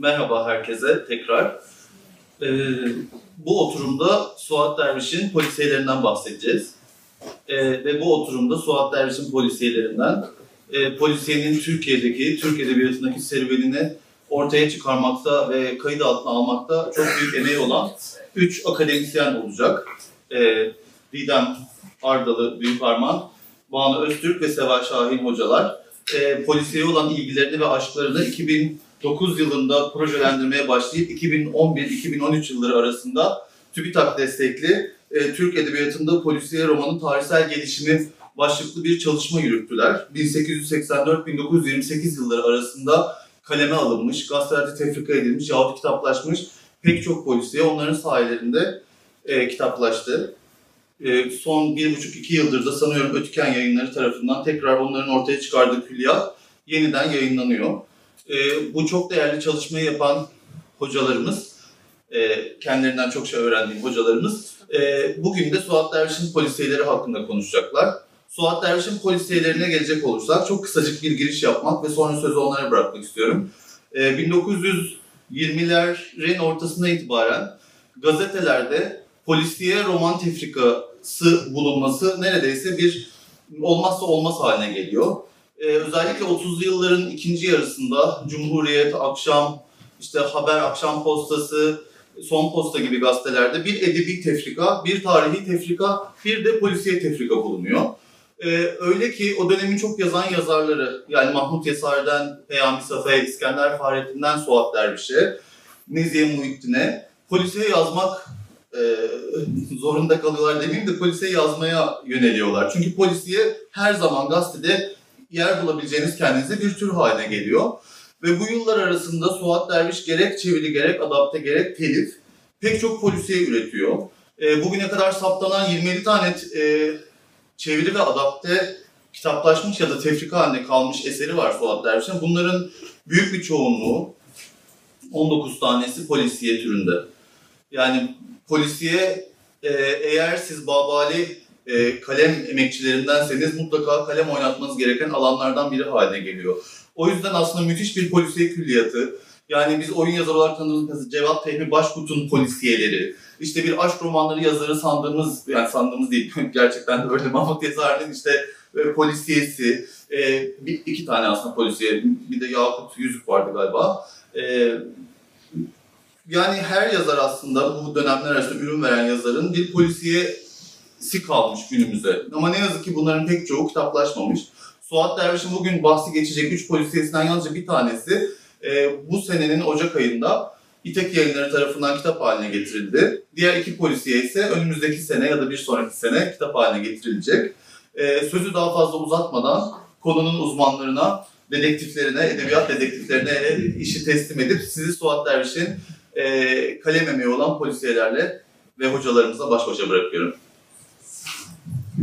Merhaba herkese tekrar. Ee, bu oturumda Suat Derviş'in polisiyelerinden bahsedeceğiz. Ee, ve bu oturumda Suat Derviş'in polisiyelerinden e, polisiyenin Türkiye'deki, Türk Edebiyatı'ndaki serüvenini ortaya çıkarmakta ve kayıt altına almakta çok büyük emeği olan üç akademisyen olacak. Ee, Didem Ardalı Büyükarman, Banu Öztürk ve Seval Şahin hocalar. E, polisiye olan ilgilerini ve aşklarını 2009 yılında projelendirmeye başlayıp 2011-2013 yılları arasında TÜBİTAK destekli e, Türk Edebiyatı'nda polisiye romanın tarihsel gelişimi başlıklı bir çalışma yürüttüler. 1884-1928 yılları arasında kaleme alınmış, gazetelerde tefrika edilmiş yahut kitaplaşmış pek çok polisiye onların sayelerinde e, kitaplaştı. E, son bir buçuk iki yıldır da sanıyorum Ötüken yayınları tarafından tekrar onların ortaya çıkardığı külliyat yeniden yayınlanıyor. E, bu çok değerli çalışmayı yapan hocalarımız, e, kendilerinden çok şey öğrendiğim hocalarımız, e, bugün de Suat Derviş'in polisiyeleri hakkında konuşacaklar. Suat Derviş'in polisiyelerine gelecek olursak çok kısacık bir giriş yapmak ve sonra sözü onlara bırakmak istiyorum. E, 1920'lerin ortasına itibaren gazetelerde polisiye roman tefrikası bulunması neredeyse bir olmazsa olmaz haline geliyor. Ee, özellikle 30'lu yılların ikinci yarısında Cumhuriyet, Akşam, işte Haber, Akşam Postası, Son Posta gibi gazetelerde bir edebi tefrika, bir tarihi tefrika, bir de polisiye tefrika bulunuyor. Ee, öyle ki o dönemin çok yazan yazarları, yani Mahmut Yesar'dan Peyami Safa'ya, İskender Fahrettin'den Suat Derviş'e, Nezihe Muhittin'e polisiye yazmak e, zorunda kalıyorlar demeyeyim de polisiye yazmaya yöneliyorlar. Çünkü polisiye her zaman gazetede yer bulabileceğiniz kendinize bir tür haline geliyor. Ve bu yıllar arasında Suat Derviş gerek çeviri, gerek adapte, gerek telif pek çok polisiye üretiyor. E, bugüne kadar saptanan 27 tane e, çeviri ve adapte kitaplaşmış ya da tefrika halinde kalmış eseri var Suat Derviş'in. Bunların büyük bir çoğunluğu 19 tanesi polisiye türünde. Yani polisiye e, eğer siz Babali e, kalem emekçilerindenseniz mutlaka kalem oynatmanız gereken alanlardan biri haline geliyor. O yüzden aslında müthiş bir polisiye külliyatı. Yani biz oyun yazarı olarak tanıdığımız Cevat Fehmi Başkut'un polisiyeleri, işte bir aşk romanları yazarı sandığımız, yani sandığımız değil, gerçekten de öyle Mahmut Yazar'ın işte e, polisiyesi, e, bir, iki tane aslında polisiye, bir de Yakut Yüzük vardı galiba. E, yani her yazar aslında bu dönemler arasında ürün veren yazarın bir polisiyesi kalmış günümüze. Ama ne yazık ki bunların pek çoğu kitaplaşmamış. Suat Derviş'in bugün bahsi geçecek üç polisiyesinden yalnızca bir tanesi e, bu senenin Ocak ayında İtek yayınları tarafından kitap haline getirildi. Diğer iki polisiye ise önümüzdeki sene ya da bir sonraki sene kitap haline getirilecek. E, sözü daha fazla uzatmadan konunun uzmanlarına, dedektiflerine, edebiyat dedektiflerine işi teslim edip sizi Suat Derviş'in e, kalem olan polisiyelerle ve hocalarımızla baş başa bırakıyorum.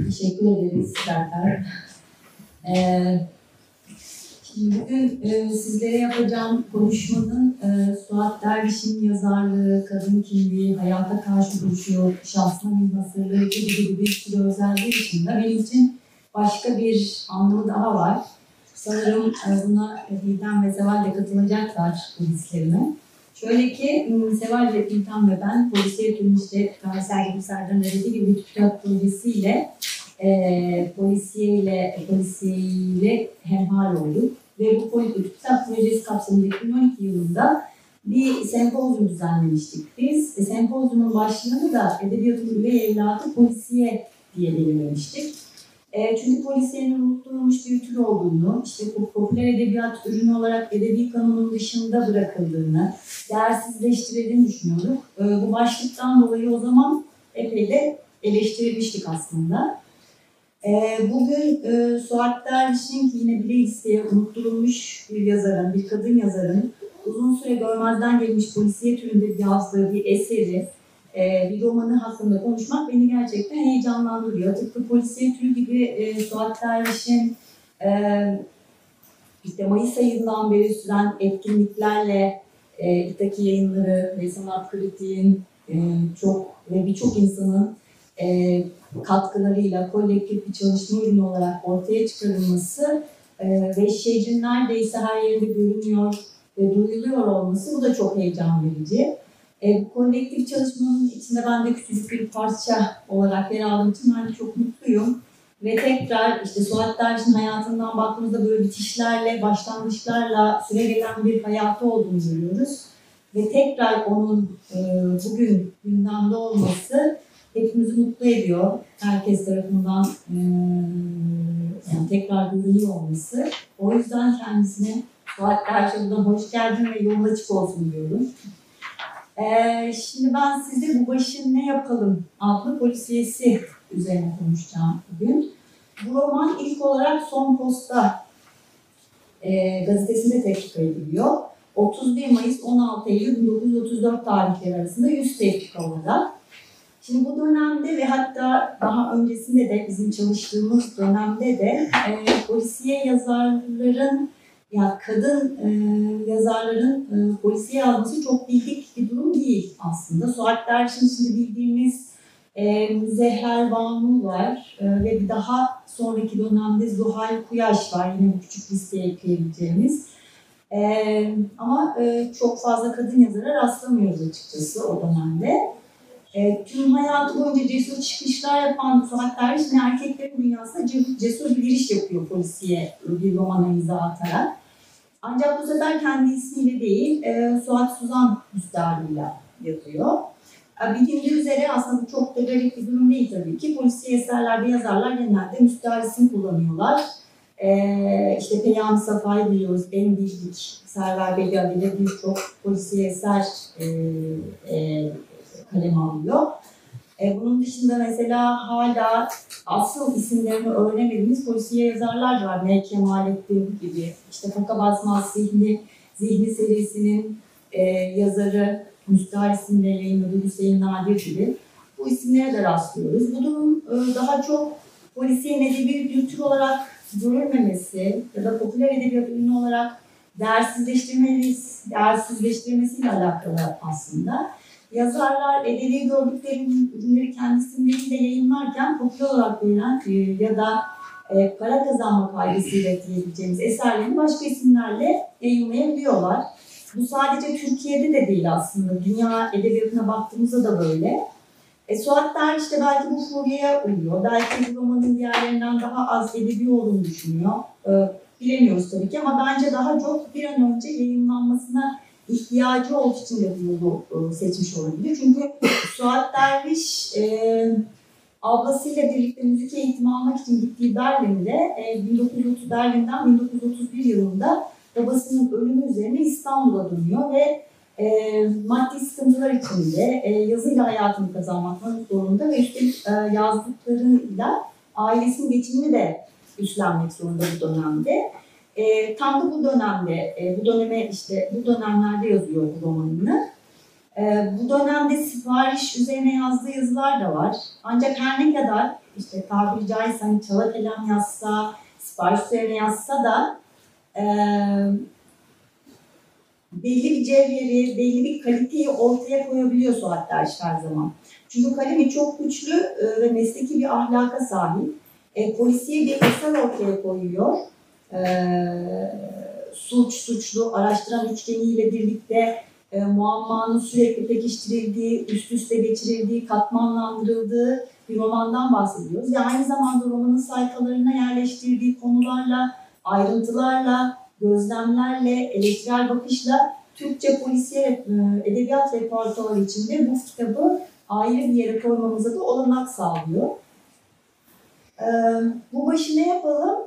Teşekkür ederiz Sertar. Ee, şimdi bugün e, sizlere yapacağım konuşmanın e, Suat Derviş'in yazarlığı, kadın kimliği, hayata karşı duruşu, şahsına münhasırlığı gibi gibi bir sürü özelliği dışında benim için başka bir anlamı daha var. Sanırım e, buna Didem ve Zeval de katılacaklar bu hislerime. Şöyle ki Seval ve İlhan ve ben polisiye Tarihsel gibi Serdar dediği gibi bir TÜBİTAK projesiyle e, polisiyeyle, polisiyeyle hemhal olduk. Ve bu TÜBİTAK projesi kapsamında 2012 yılında bir sempozyum düzenlemiştik biz. E, sempozyumun başlığını da Edebiyatın Üvey Evladı Polisiye diye belirlemiştik. E, çünkü polisiyenin unutulmuş bir tür olduğunu, işte popüler edebiyat ürünü olarak edebi kanunun dışında bırakıldığını, değersizleştirildiğini düşünüyorduk. E, bu başlıktan dolayı o zaman epey de eleştirilmiştik aslında. E, bugün e, Suat Derviş'in yine bile isteye unutturulmuş bir yazarın, bir kadın yazarın uzun süre görmezden gelmiş polisiye türünde yazdığı bir eseri, e, bir romanı hakkında konuşmak beni gerçekten heyecanlandırıyor. Tıpkı polisiye türü gibi e, Suat Derviş'in e, işte Mayıs ayından beri süren etkinliklerle e, İtaki yayınları ve sanat kritiğin e, çok ve birçok insanın e, katkılarıyla kolektif bir çalışma ürünü olarak ortaya çıkarılması e, ve şehrin neredeyse her yerinde görünüyor ve duyuluyor olması bu da çok heyecan verici. E, kolektif çalışmanın içinde ben de küçük bir parça olarak yer aldığım için ben çok mutluyum. Ve tekrar işte Suat Derviş'in hayatından baktığımızda böyle bitişlerle, başlangıçlarla süre gelen bir hayatı olduğunu görüyoruz. Ve tekrar onun e, bugün gündemde olması hepimizi mutlu ediyor. Herkes tarafından e, yani tekrar görünüyor olması. O yüzden kendisine Suat Derviş'e hoş geldin ve yolun açık olsun diyorum. Ee, şimdi ben size bu başın ne yapalım adlı polisiyesi üzerine konuşacağım bugün. Bu roman ilk olarak Son Posta e, gazetesinde tefrika ediliyor. 31 Mayıs 16 Eylül 1934 tarihleri arasında 100 tefrika olarak. Şimdi bu dönemde ve hatta daha öncesinde de bizim çalıştığımız dönemde de e, polisiye yazarların ya kadın e, yazarların e, polisiye yazması çok bildik bir durum değil aslında. Suat Derviş'in şimdi bildiğimiz e, Müzehrer Banu var e, ve bir daha sonraki dönemde Zuhal Kuyaş var yine bu küçük listeye ekleyebileceğimiz. E, ama e, çok fazla kadın yazara rastlamıyoruz açıkçası o dönemde. E, tüm hayatı boyunca cesur çıkışlar yapan Derviş yine erkeklerin dünyasında ce- cesur bir giriş yapıyor polisiye bir romana imza atarak. Ancak bu sefer kendi ismiyle değil, e, Suat Suzan müstahariyle yazıyor. E, Bilindiği üzere aslında bu çok da garip bir durum değil tabii ki. Polisiye eserlerde yazarlar genelde müstaharisini kullanıyorlar. E, işte Peyami Safa'yı biliyoruz, en bildik Server Beli adıyla birçok polisiye eser e, e, kaleme alıyor. E, bunun dışında mesela hala asıl isimlerini öğrenemediğimiz polisiye yazarlar var. M. Kemalettin gibi. İşte Faka Basmaz Zihni, Zihni serisinin e, yazarı Müstahar isimle yayınladığı Hüseyin Nadir gibi. Bu isimlere de rastlıyoruz. Bu durum e, daha çok polisiye edebi bir tür olarak görülmemesi ya da popüler edebiyat ürünü olarak değersizleştirmeliyiz, değersizleştirmesiyle alakalı aslında. Yazarlar edebi gördükleri ürünleri kendi isimleriyle yayınlarken popüler olarak verilen e, ya da e, para kazanma kaygısıyla diyebileceğimiz eserlerini başka isimlerle yayınlayabiliyorlar. Bu sadece Türkiye'de de değil aslında. Dünya edebiyatına baktığımızda da böyle. E, Suat Derviş de belki bu furyaya uyuyor. Belki bu romanın diğerlerinden daha az edebi olduğunu düşünüyor. E, bilemiyoruz tabii ki ama bence daha çok bir an önce yayınlanmasına ihtiyacı olduğu için de bu yolu e, seçmiş olabilir. Çünkü Suat Derviş e, ablasıyla birlikte müzik eğitimi almak için gittiği Berlin'de e, 1930 Berlin'den 1931 yılında babasının ölümü üzerine İstanbul'a dönüyor ve e, maddi sıkıntılar içinde e, yazıyla hayatını kazanmak zorunda ve üstelik e, yazdıklarıyla ailesinin geçimini de üstlenmek zorunda bu dönemde. E, tam da bu dönemde, e, bu döneme işte bu dönemlerde yazıyor bu romanını. E, bu dönemde sipariş üzerine yazdığı yazılar da var. Ancak her ne kadar işte tabiri caizse hani çala kelam yazsa, sipariş üzerine yazsa da e, belli bir cevheri, belli bir kaliteyi ortaya koyabiliyor Suat Derviş her zaman. Çünkü kalemi çok güçlü e, ve mesleki bir ahlaka sahip. E, polisiye bir eser ortaya koyuyor. E, suç, suçlu, araştıran üçgeniyle birlikte e, muammanın sürekli pekiştirildiği, üst üste geçirildiği, katmanlandırıldığı bir romandan bahsediyoruz. Ve aynı zamanda romanın sayfalarına yerleştirdiği konularla, ayrıntılarla, gözlemlerle, eleştirel bakışla Türkçe polisiye e, edebiyat repertuarı içinde bu kitabı ayrı bir yere koymamıza da olanak sağlıyor. E, bu başı ne yapalım?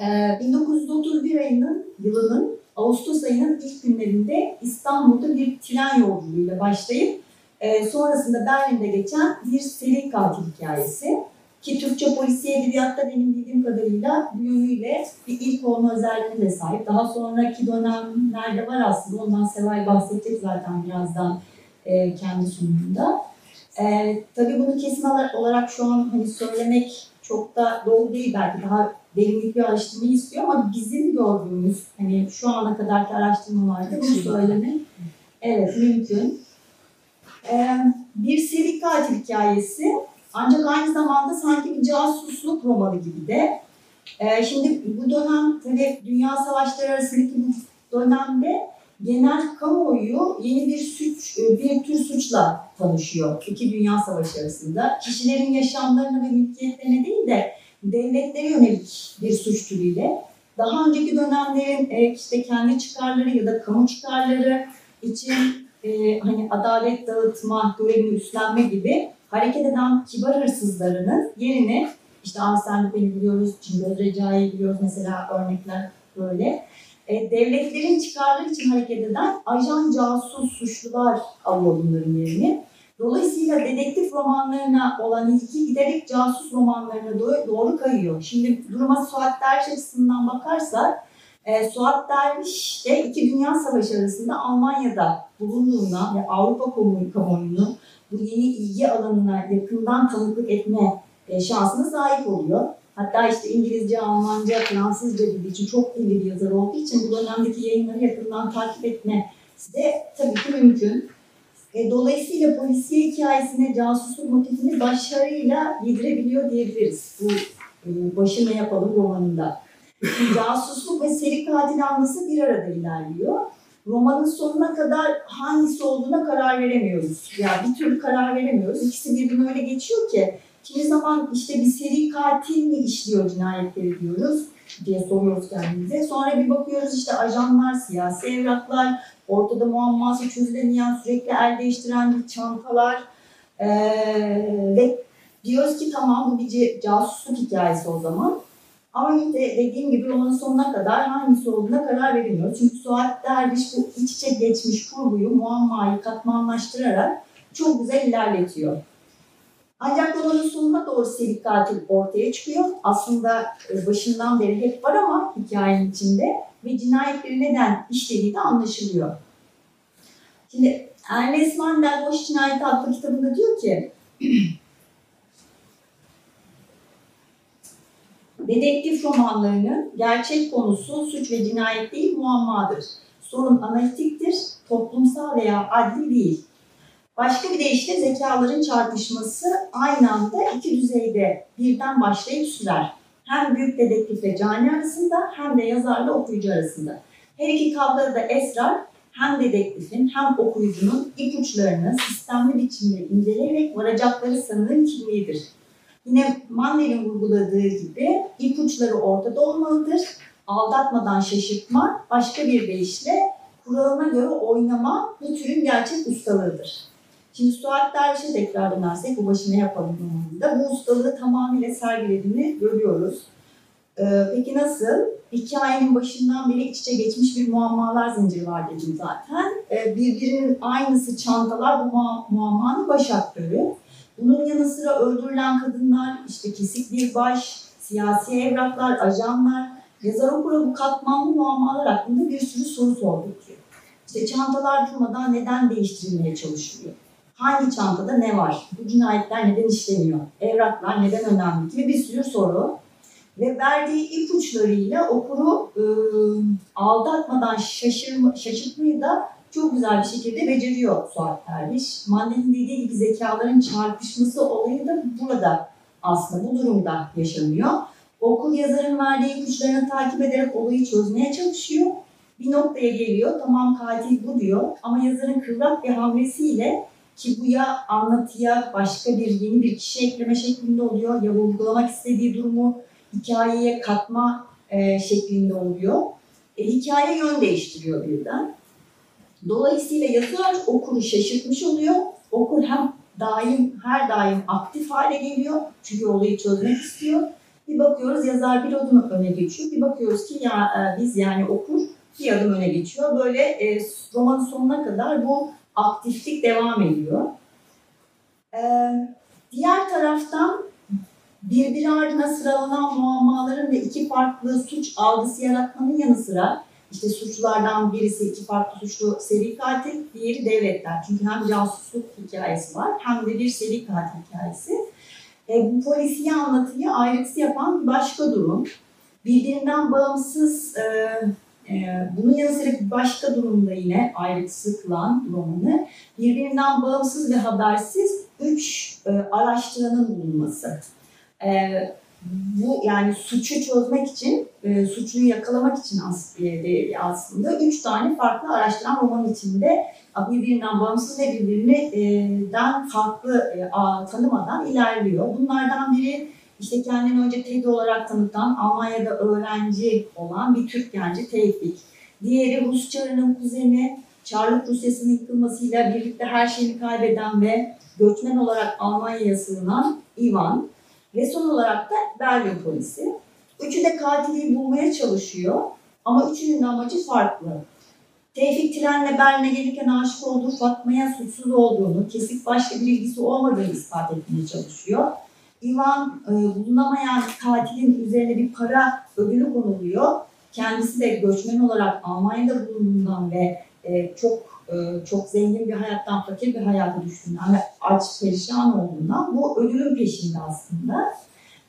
E, 1931 ayının, yılının Ağustos ayının ilk günlerinde İstanbul'da bir tren yolculuğuyla başlayıp e, sonrasında Berlin'de geçen bir seri katil hikayesi. Ki Türkçe polisiye edebiyatta benim bildiğim kadarıyla bu bir ilk olma özelliğine de sahip. Daha sonraki dönemlerde var aslında. Ondan Seval bahsedecek zaten birazdan e, kendi sunumunda. E, tabii bunu kesin olarak şu an hani söylemek çok da doğru değil belki daha derinlik bir araştırmayı istiyor ama bizim gördüğümüz hani şu ana kadarki araştırmalarda bunu söylemek evet mümkün. Ee, bir seri katil hikayesi ancak aynı zamanda sanki bir casusluk romanı gibi de. Ee, şimdi bu dönem tabii dünya savaşları arasındaki bu dönemde genel kamuoyu yeni bir suç, e, bir tür suçla tanışıyor. İki Dünya Savaşı arasında. Kişilerin yaşamlarına ve mülkiyetlerine değil de devletlere yönelik bir suç türüyle daha önceki dönemlerin e, işte kendi çıkarları ya da kamu çıkarları için e, hani adalet dağıtma görevini üstlenme gibi hareket eden kibar hırsızlarının yerini işte Arsene Lupin'i biliyoruz, Cingöz Recai'yi biliyoruz mesela örnekler böyle. E, devletlerin çıkarları için hareket eden ajan casus suçlular alıyor bunların yerini. Dolayısıyla dedektif romanlarına olan ilgi giderek casus romanlarına doğru, kayıyor. Şimdi duruma Suat Derviş açısından bakarsak, e, Suat Derviş de iki Dünya Savaşı arasında Almanya'da bulunduğundan ve Avrupa kamuoyu- kamuoyunu bu yeni ilgi alanına yakından tanıklık etme e, şansına sahip oluyor. Hatta işte İngilizce, Almanca, Fransızca bildiği için çok dilli bir yazar olduğu için bu dönemdeki yayınları yakından takip etmesi de tabii ki mümkün. E, dolayısıyla polisiye hikayesine casusluk motifini başarıyla yedirebiliyor diyebiliriz bu e, Başı Ne Yapalım romanında. Casusluk ve seri katil anlısı bir arada ilerliyor. Romanın sonuna kadar hangisi olduğuna karar veremiyoruz. Yani bir türlü karar veremiyoruz. İkisi birbirine öyle geçiyor ki kimi zaman işte bir seri katil mi işliyor cinayetleri diyoruz diye soruyoruz kendimize. Sonra bir bakıyoruz işte ajanlar, siyasi evraklar, ortada muamması çözülemeyen, sürekli el değiştiren bir çantalar. Ee, ve diyoruz ki tamam bu bir casusluk hikayesi o zaman. Ama de dediğim gibi romanın sonuna kadar hangisi olduğuna karar veremiyoruz. Çünkü Suat Derviş bu iç içe geçmiş kurguyu, muammayı katmanlaştırarak çok güzel ilerletiyor. Ancak romanın sonuna doğru seri katil ortaya çıkıyor. Aslında e, başından beri hep var ama hikayenin içinde ve cinayetleri neden işlediği de anlaşılıyor. Şimdi Ernest Mandel Boş Cinayeti adlı kitabında diyor ki Dedektif romanlarının gerçek konusu suç ve cinayet değil muammadır. Sorun analitiktir, toplumsal veya adli değil. Başka bir deyişle zekaların çarpışması aynı anda iki düzeyde birden başlayıp sürer. Hem büyük dedektifle cani arasında hem de yazarla okuyucu arasında. Her iki kavgada da esrar hem dedektifin hem okuyucunun ipuçlarını sistemli biçimde inceleyerek varacakları sanığın kimliğidir. Yine Mandel'in vurguladığı gibi ipuçları ortada olmalıdır. Aldatmadan şaşırtma, başka bir deyişle kuralına göre oynama bu türün gerçek ustalığıdır. Şimdi Suat Derviş'e tekrar dönersek bu başına yapalım romanında. Bu ustalığı tamamıyla sergilediğini görüyoruz. Ee, peki nasıl? Hikayenin başından beri iç içe geçmiş bir muammalar zinciri var dedim zaten. Ee, birbirinin aynısı çantalar bu mua- muammanın baş aktörü. Bunun yanı sıra öldürülen kadınlar, işte kesik bir baş, siyasi evraklar, ajanlar, yazar okura bu katmanlı muammalar hakkında bir sürü soru sordurtuyor. İşte çantalar durmadan neden değiştirilmeye çalışılıyor? Hangi çantada ne var? Bu cinayetler neden işleniyor? Evraklar neden önemli gibi bir sürü soru. Ve verdiği ipuçlarıyla okuru e, aldatmadan şaşırma, şaşırtmayı da çok güzel bir şekilde beceriyor Suat Derviş. Mandel'in dediği gibi zekaların çarpışması olayı da burada aslında bu durumda yaşanıyor. Okul yazarın verdiği ipuçlarını takip ederek olayı çözmeye çalışıyor. Bir noktaya geliyor, tamam katil bu diyor ama yazarın kıvrak bir hamlesiyle ki bu ya anlatıya başka bir yeni bir kişi ekleme şeklinde oluyor ya vurgulamak istediği durumu hikayeye katma e, şeklinde oluyor. E, hikaye yön değiştiriyor birden. Dolayısıyla yazar okuru şaşırtmış oluyor. Okur hem daim, her daim aktif hale geliyor. Çünkü olayı çözmek istiyor. Bir bakıyoruz yazar bir adım öne geçiyor. Bir bakıyoruz ki ya e, biz yani okur bir adım öne geçiyor. Böyle e, romanın sonuna kadar bu aktiflik devam ediyor. E, diğer taraftan birbiri ardına sıralanan muammaların ve iki farklı suç algısı yaratmanın yanı sıra işte suçlulardan birisi iki farklı suçlu seri katil, diğeri devletler. Çünkü hem casusluk hikayesi var hem de bir seri katil hikayesi. E, bu polisiye anlatıyı ayrıksı yapan başka durum. Birbirinden bağımsız, e, bunun yanı sıra başka durumda yine ayrıksı kılan romanı, birbirinden bağımsız ve habersiz üç e, araştıranın bulunması. E, bu yani suçu çözmek için, e, suçluyu yakalamak için e, aslında üç tane farklı araştıran roman içinde birbirinden bağımsız ve birbirinden farklı tanımadan ilerliyor. Bunlardan biri işte kendini önce Teddy olarak tanıtan, Almanya'da öğrenci olan bir Türk genci Tevfik. Diğeri Rus Çarı'nın kuzeni, Çarlık Rusyası'nın yıkılmasıyla birlikte her şeyini kaybeden ve göçmen olarak Almanya'ya sığınan Ivan. Ve son olarak da Berlin polisi. Üçü de katili bulmaya çalışıyor ama üçünün amacı farklı. Tevfik trenle Berlin'e gelirken aşık olduğu Fatma'ya suçsuz olduğunu, kesik başka bir ilgisi olmadığını ispat etmeye çalışıyor. Ivan e, bulunamayan katilin üzerine bir para ödülü konuluyor. Kendisi de göçmen olarak Almanya'da bulunduğundan ve e, çok e, çok zengin bir hayattan fakir bir hayata düştüğünden ve aç perişan olduğundan bu ödülün peşinde aslında.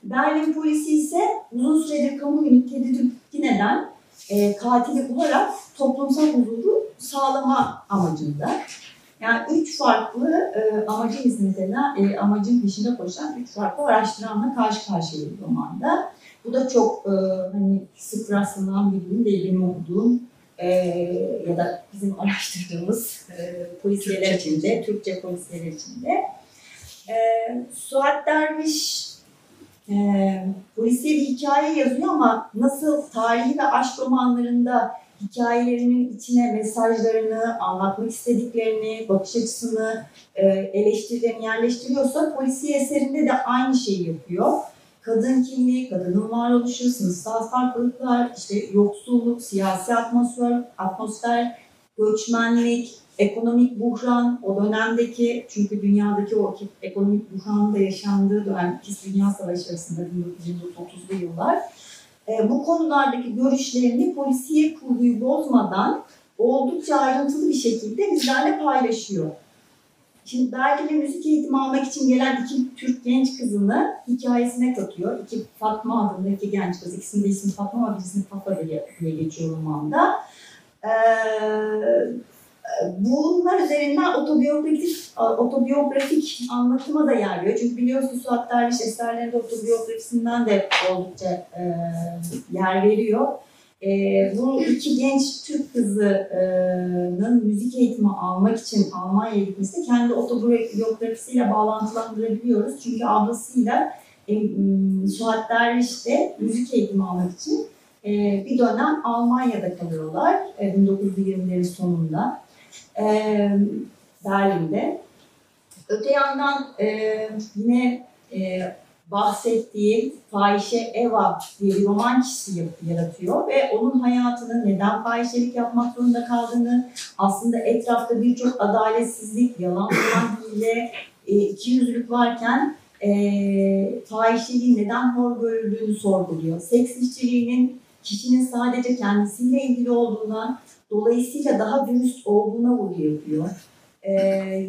Berlin polisi ise uzun süredir kamuoyunu tedirgin eden e, katili bularak toplumsal huzuru sağlama amacında. Yani üç farklı e, amacın mesela e, amacın peşinde koşan üç farklı araştıranla karşı karşıyayız romanda. Bu da çok e, hani sık rastlanan bir durum değil benim okuduğum e, ya da bizim araştırdığımız e, polisiyeler Türkçe içinde, Türkçe polisiyeler içinde. E, Suat Derviş e, polisiye bir hikaye yazıyor ama nasıl tarihi ve aşk romanlarında hikayelerinin içine mesajlarını, anlatmak istediklerini, bakış açısını, e, eleştirilerini yerleştiriyorsa polisiye eserinde de aynı şeyi yapıyor. Kadın kimliği, kadının varoluşu, sınıfsal farklılıklar, işte yoksulluk, siyasi atmosfer, atmosfer, göçmenlik, ekonomik buhran, o dönemdeki çünkü dünyadaki o ekonomik buhranın da yaşandığı dönem İkinci Dünya Savaşı arasında 1930'lu yıllar. E, bu konulardaki görüşlerini polisiye kurguyu bozmadan oldukça ayrıntılı bir şekilde bizlerle paylaşıyor. Şimdi Berlin'e müzik eğitimi almak için gelen iki Türk genç kızını hikayesine katıyor. İki Fatma adında iki genç kız. İkisinin de ismi Fatma ama birisinin Fatma diye geçiyor romanda. Ee, bunlar üzerinden otobiyografik, otobiyografik anlatıma da yer veriyor. Çünkü biliyorsunuz Suat Derviş eserlerinde otobiyografisinden de oldukça e, yer veriyor. E, bu iki genç Türk kızının müzik eğitimi almak için Almanya'ya gitmesi kendi otobiyografisiyle bağlantılandırabiliyoruz. Çünkü ablasıyla e, Suat Derviş de müzik eğitimi almak için e, bir dönem Almanya'da kalıyorlar e, 1920'lerin sonunda e, Berlin'de. Öte yandan e, yine e, bahsettiği Fahişe Eva bir roman kişisi yaratıyor ve onun hayatını neden fahişelik yapmak zorunda kaldığını aslında etrafta birçok adaletsizlik, yalan dolan hile, e, ikiyüzlülük varken e, fahişeliğin neden hor görüldüğünü sorguluyor. Seks işçiliğinin kişinin sadece kendisiyle ilgili olduğundan dolayısıyla daha dürüst olduğuna vurgu yapıyor. E,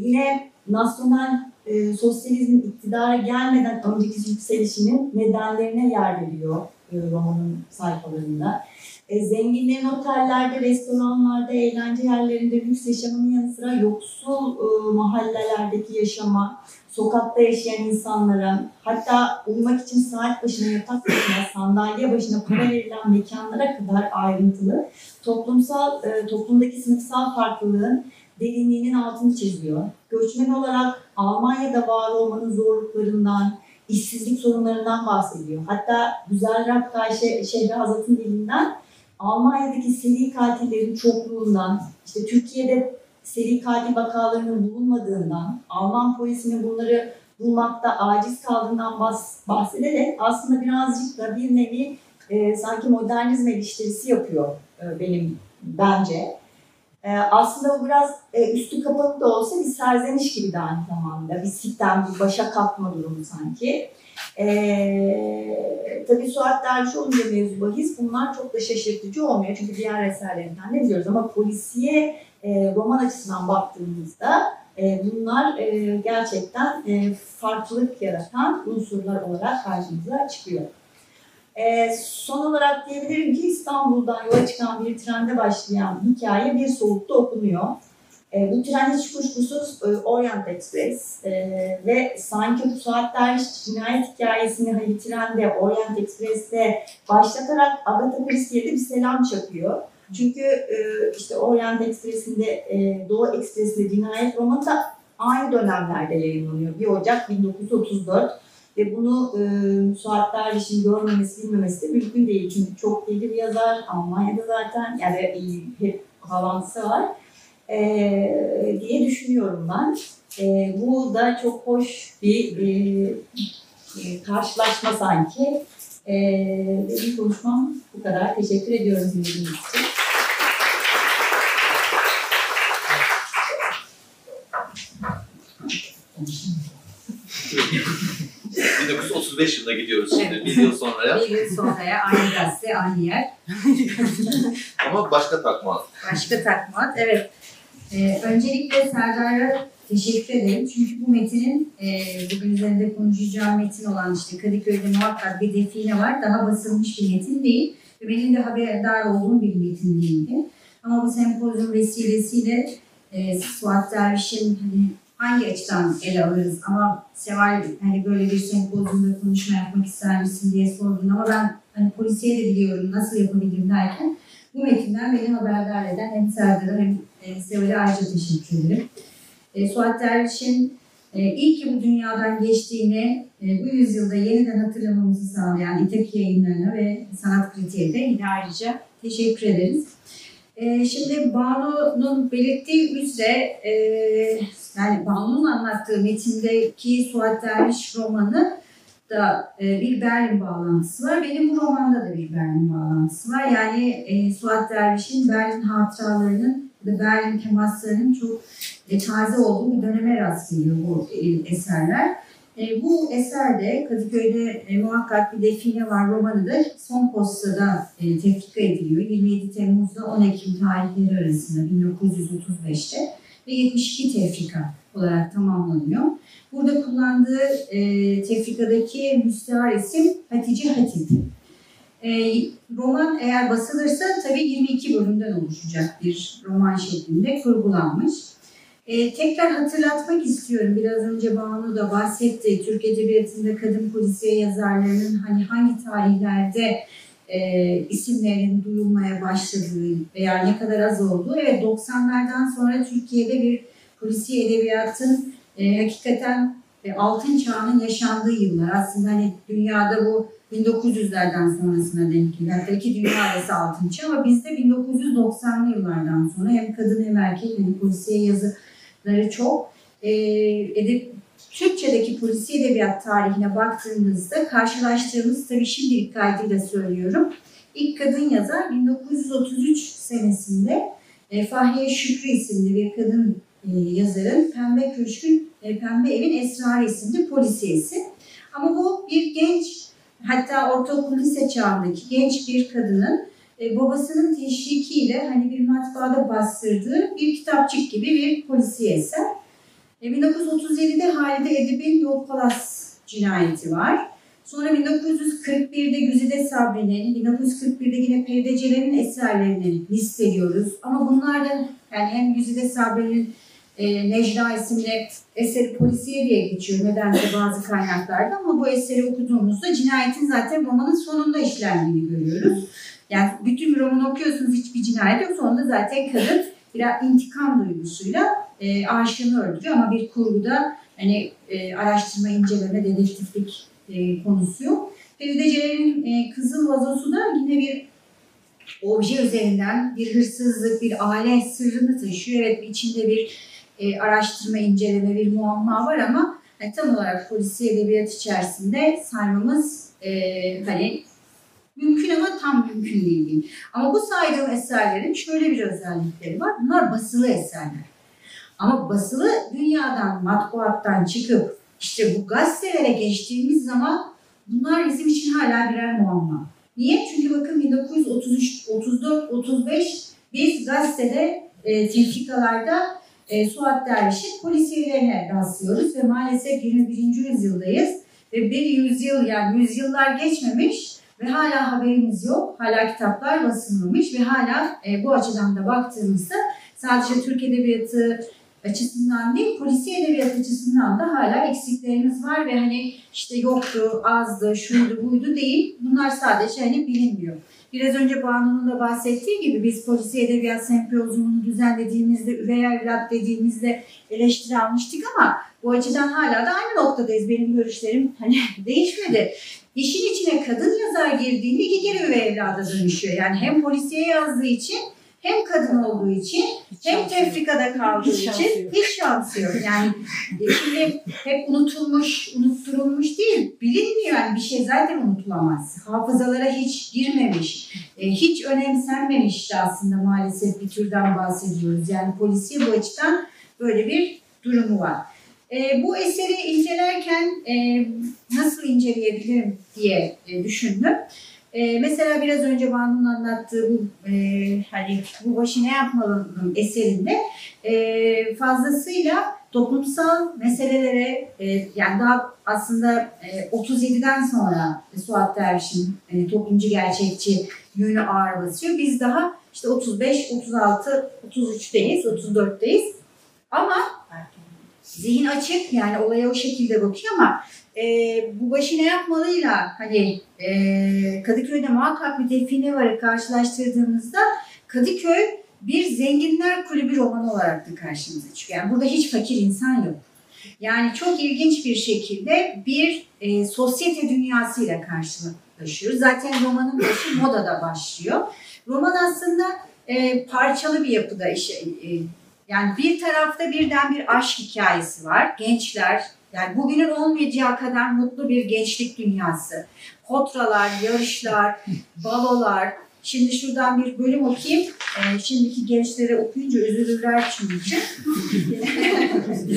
yine nasyonel e, sosyalizmin iktidara gelmeden önceki yükselişinin nedenlerine yer veriyor e, romanın sayfalarında. E, zenginlerin otellerde, restoranlarda, eğlence yerlerinde lüks yaşamının yanı sıra yoksul e, mahallelerdeki yaşama, sokakta yaşayan insanlara, hatta uyumak için saat başına, yatak başına, sandalye başına para verilen mekanlara kadar ayrıntılı toplumsal, e, toplumdaki sınıfsal farklılığın derinliğinin altını çiziyor. Göçmen olarak Almanya'da var olmanın zorluklarından, işsizlik sorunlarından bahsediyor. Hatta Güzel Rab Ayşe Şehrazat'ın dilinden Almanya'daki seri katillerin çokluğundan, işte Türkiye'de seri katil vakalarının bulunmadığından, Alman polisinin bunları bulmakta aciz kaldığından bahs- bahsederek aslında birazcık da bir nevi e, sanki modernizm eleştirisi yapıyor e, benim bence. E, aslında bu biraz e, üstü kapalı da olsa bir serzeniş gibi de aynı zamanda. Bir sitem, bir başa kalkma durumu sanki. E, tabii Suat Derviş olunca mevzu bahis bunlar çok da şaşırtıcı olmuyor. Çünkü diğer eserlerinden de biliyoruz ama polisiye e, roman açısından baktığımızda e, bunlar e, gerçekten e, farklılık yaratan unsurlar olarak karşımıza çıkıyor. E, son olarak diyebilirim ki İstanbul'dan yola çıkan bir trende başlayan hikaye bir soğukta okunuyor. E, bu tren hiç kuşkusuz e, Orient Express e, ve sanki bu saatler cinayet hikayesini hani trende Orient Express'te başlatarak Agatha Christie'ye de bir selam çakıyor. Çünkü e, işte Orient Express'inde e, Doğu Ekspresi'nde cinayet romanı da aynı dönemlerde yayınlanıyor. 1 Ocak 1934 ve bunu e, Suat Derviş'in görmemesi, bilmemesi de mümkün değil. Çünkü çok iyi bir yazar. Almanya'da zaten yani e, hep havansı var. E, diye düşünüyorum ben. E, bu da çok hoş bir e, e, karşılaşma sanki. E, benim konuşmam bu kadar. Teşekkür ediyorum dinlediğiniz için. 1935 yılına gidiyoruz şimdi, bir yıl sonraya. Bir yıl sonraya aynı gazete, aynı yer. Ama başka takma. Başka takmat. Evet. Ee, öncelikle Serdar'a teşekkür ederim. Çünkü bu metinin e, bugün üzerinde konuşacağım metin olan işte Kadıköy'de muhakkak bir define var. Daha basılmış bir metin değil. Ve benim de haberdar olduğum bir metin değildi. Ama bu sempozyum vesilesiyle e, Suat Derviş'in hani hangi açıdan ele alırız ama Seval hani böyle bir sempozyumda konuşma yapmak ister misin diye sordun ama ben hani polisiye de biliyorum nasıl yapabilirim derken bu metinden beni haberdar eden hem Serdar'a hem e, Seval'e ayrıca teşekkür ederim. E, Suat Derviş'in e, iyi ki bu dünyadan geçtiğini e, bu yüzyılda yeniden hatırlamamızı sağlayan İtek yayınlarına ve sanat kritiğe de yine ayrıca teşekkür ederiz. E, şimdi Banu'nun belirttiği üzere e, yani Banu'nun anlattığı metindeki Suat Derviş romanı da e, bir Berlin bağlantısı var. Benim bu romanda da bir Berlin bağlantısı var. Yani e, Suat Derviş'in Berlin hatıralarının ve Berlin temaslarının çok taze olduğu bir döneme rast geliyor bu eserler. E, bu eserde Kadıköy'de e, muhakkak bir define var romanı da son postada e, tefrika ediliyor. 27 Temmuz'da 10 Ekim tarihleri arasında 1935'te ve 72 tefrika olarak tamamlanıyor. Burada kullandığı e, tefrikadaki müstehar isim Hatice Hatip. E, roman eğer basılırsa tabii 22 bölümden oluşacak bir roman şeklinde kurgulanmış. E, tekrar hatırlatmak istiyorum. Biraz önce Banu da bahsetti. Türk Edebiyatı'nda kadın polisiye yazarlarının hani hangi tarihlerde e, isimlerin duyulmaya başladığı veya ne kadar az olduğu. Evet 90'lardan sonra Türkiye'de bir polisiye edebiyatın e, hakikaten e, altın çağının yaşandığı yıllar. Aslında hani dünyada bu 1900'lerden sonrasına denk geliyor. Hatta iki dünya arası altın çağ ama bizde 1990'lı yıllardan sonra hem kadın hem erkek hem polisiye yazıları çok. E, edip, Türkçedeki polisiye edebiyat tarihine baktığımızda karşılaştığımız tabii şimdilik kaydıyla söylüyorum. İlk kadın yazar 1933 senesinde e, Fahriye Şükrü isimli bir kadın e, yazarın Pembe Köşk'ün e, Pembe Evin Esrarı isimli polisiyesi. Ama bu bir genç hatta ortaokul lise çağındaki genç bir kadının e, babasının teşvikiyle hani bir matbaada bastırdığı bir kitapçık gibi bir polisiye eser. E, 1937'de Halide Edip'in Yol Palas cinayeti var. Sonra 1941'de Güzide Sabri'nin, 1941'de yine Perideceleri'nin eserlerini listeliyoruz. Ama bunlardan yani hem Güzide Sabri'nin e, Necla isimli eseri polisiye diye geçiyor nedense bazı kaynaklarda ama bu eseri okuduğumuzda cinayetin zaten romanın sonunda işlendiğini görüyoruz. Yani bütün bir roman okuyorsunuz hiçbir cinayet yok sonunda zaten kadın biraz intikam duygusuyla e, aşığını öldürüyor ama bir kurguda hani e, araştırma, inceleme, dedektiflik e, konusu yok. Feride Celal'in e, Kızıl Vazosu da yine bir obje üzerinden bir hırsızlık, bir aile sırrını taşıyor. Evet içinde bir e, araştırma, inceleme, bir muamma var ama yani tam olarak polisiye edebiyat içerisinde saymamız e, hani mümkün ama tam mümkün değil. Ama bu saydığım eserlerin şöyle bir özellikleri var. Bunlar basılı eserler. Ama basılı dünyadan, matbuattan çıkıp işte bu gazetelere geçtiğimiz zaman bunlar bizim için hala birer muamma. Niye? Çünkü bakın 1933, 34, 35 biz gazetede e, tefrikalarda e, Suat Derviş'in polisiyelerine rastlıyoruz ve maalesef 21. yüzyıldayız ve bir yüzyıl yani yüzyıllar geçmemiş ve hala haberimiz yok. Hala kitaplar basılmamış ve hala e, bu açıdan da baktığımızda sadece Türk Edebiyatı açısından değil, polisiye edebiyat açısından da hala eksiklerimiz var ve hani işte yoktu, azdı, şuydu, buydu değil. Bunlar sadece hani bilinmiyor. Biraz önce Banu'nun da bahsettiği gibi biz polisiye edebiyat sempozyumunu düzenlediğimizde, üvey evlat dediğimizde eleştiri almıştık ama bu açıdan hala da aynı noktadayız. Benim görüşlerim hani değişmedi. İşin içine kadın yazar girdiğinde iki kere üvey evlada dönüşüyor. Yani hem polisiye yazdığı için hem kadın olduğu için hem tefrikada kaldığı Hiç için yok. hiç şansı yok. Yani e, şimdi hep unutulmuş, unutturulmuş değil. Bilinmiyor yani bir şey zaten unutulamaz. Hafızalara hiç girmemiş, e, hiç önemsenmemiş de aslında maalesef bir türden bahsediyoruz. Yani polisiye bu açıdan böyle bir durumu var. E, bu eseri incelerken e, nasıl inceleyebilirim diye e, düşündüm. E, mesela biraz önce Banu'nun anlattığı bu e, hani bu başı ne yapmalının eserinde e, fazlasıyla toplumsal meselelere e, yani daha aslında e, 37'den sonra Suat Derviş'in e, toplumcu gerçekçi yönü ağır basıyor. Biz daha işte 35, 36, 33'teyiz, 34'teyiz. Ama zihin açık yani olaya o şekilde bakıyor ama e, bu başı ne yapmalıyla hani e, Kadıköy'de muhakkak bir define varı karşılaştırdığımızda Kadıköy bir zenginler kulübü romanı olarak da karşımıza çıkıyor. Yani burada hiç fakir insan yok. Yani çok ilginç bir şekilde bir e, sosyete dünyasıyla karşılaşıyoruz. Zaten romanın başı modada başlıyor. Roman aslında e, parçalı bir yapıda işe, e, yani bir tarafta birden bir aşk hikayesi var. Gençler, yani bugünün olmayacağı kadar mutlu bir gençlik dünyası. Kotralar, yarışlar, balolar. Şimdi şuradan bir bölüm okuyayım. Ee, şimdiki gençlere okuyunca üzülürler çünkü. Nasıl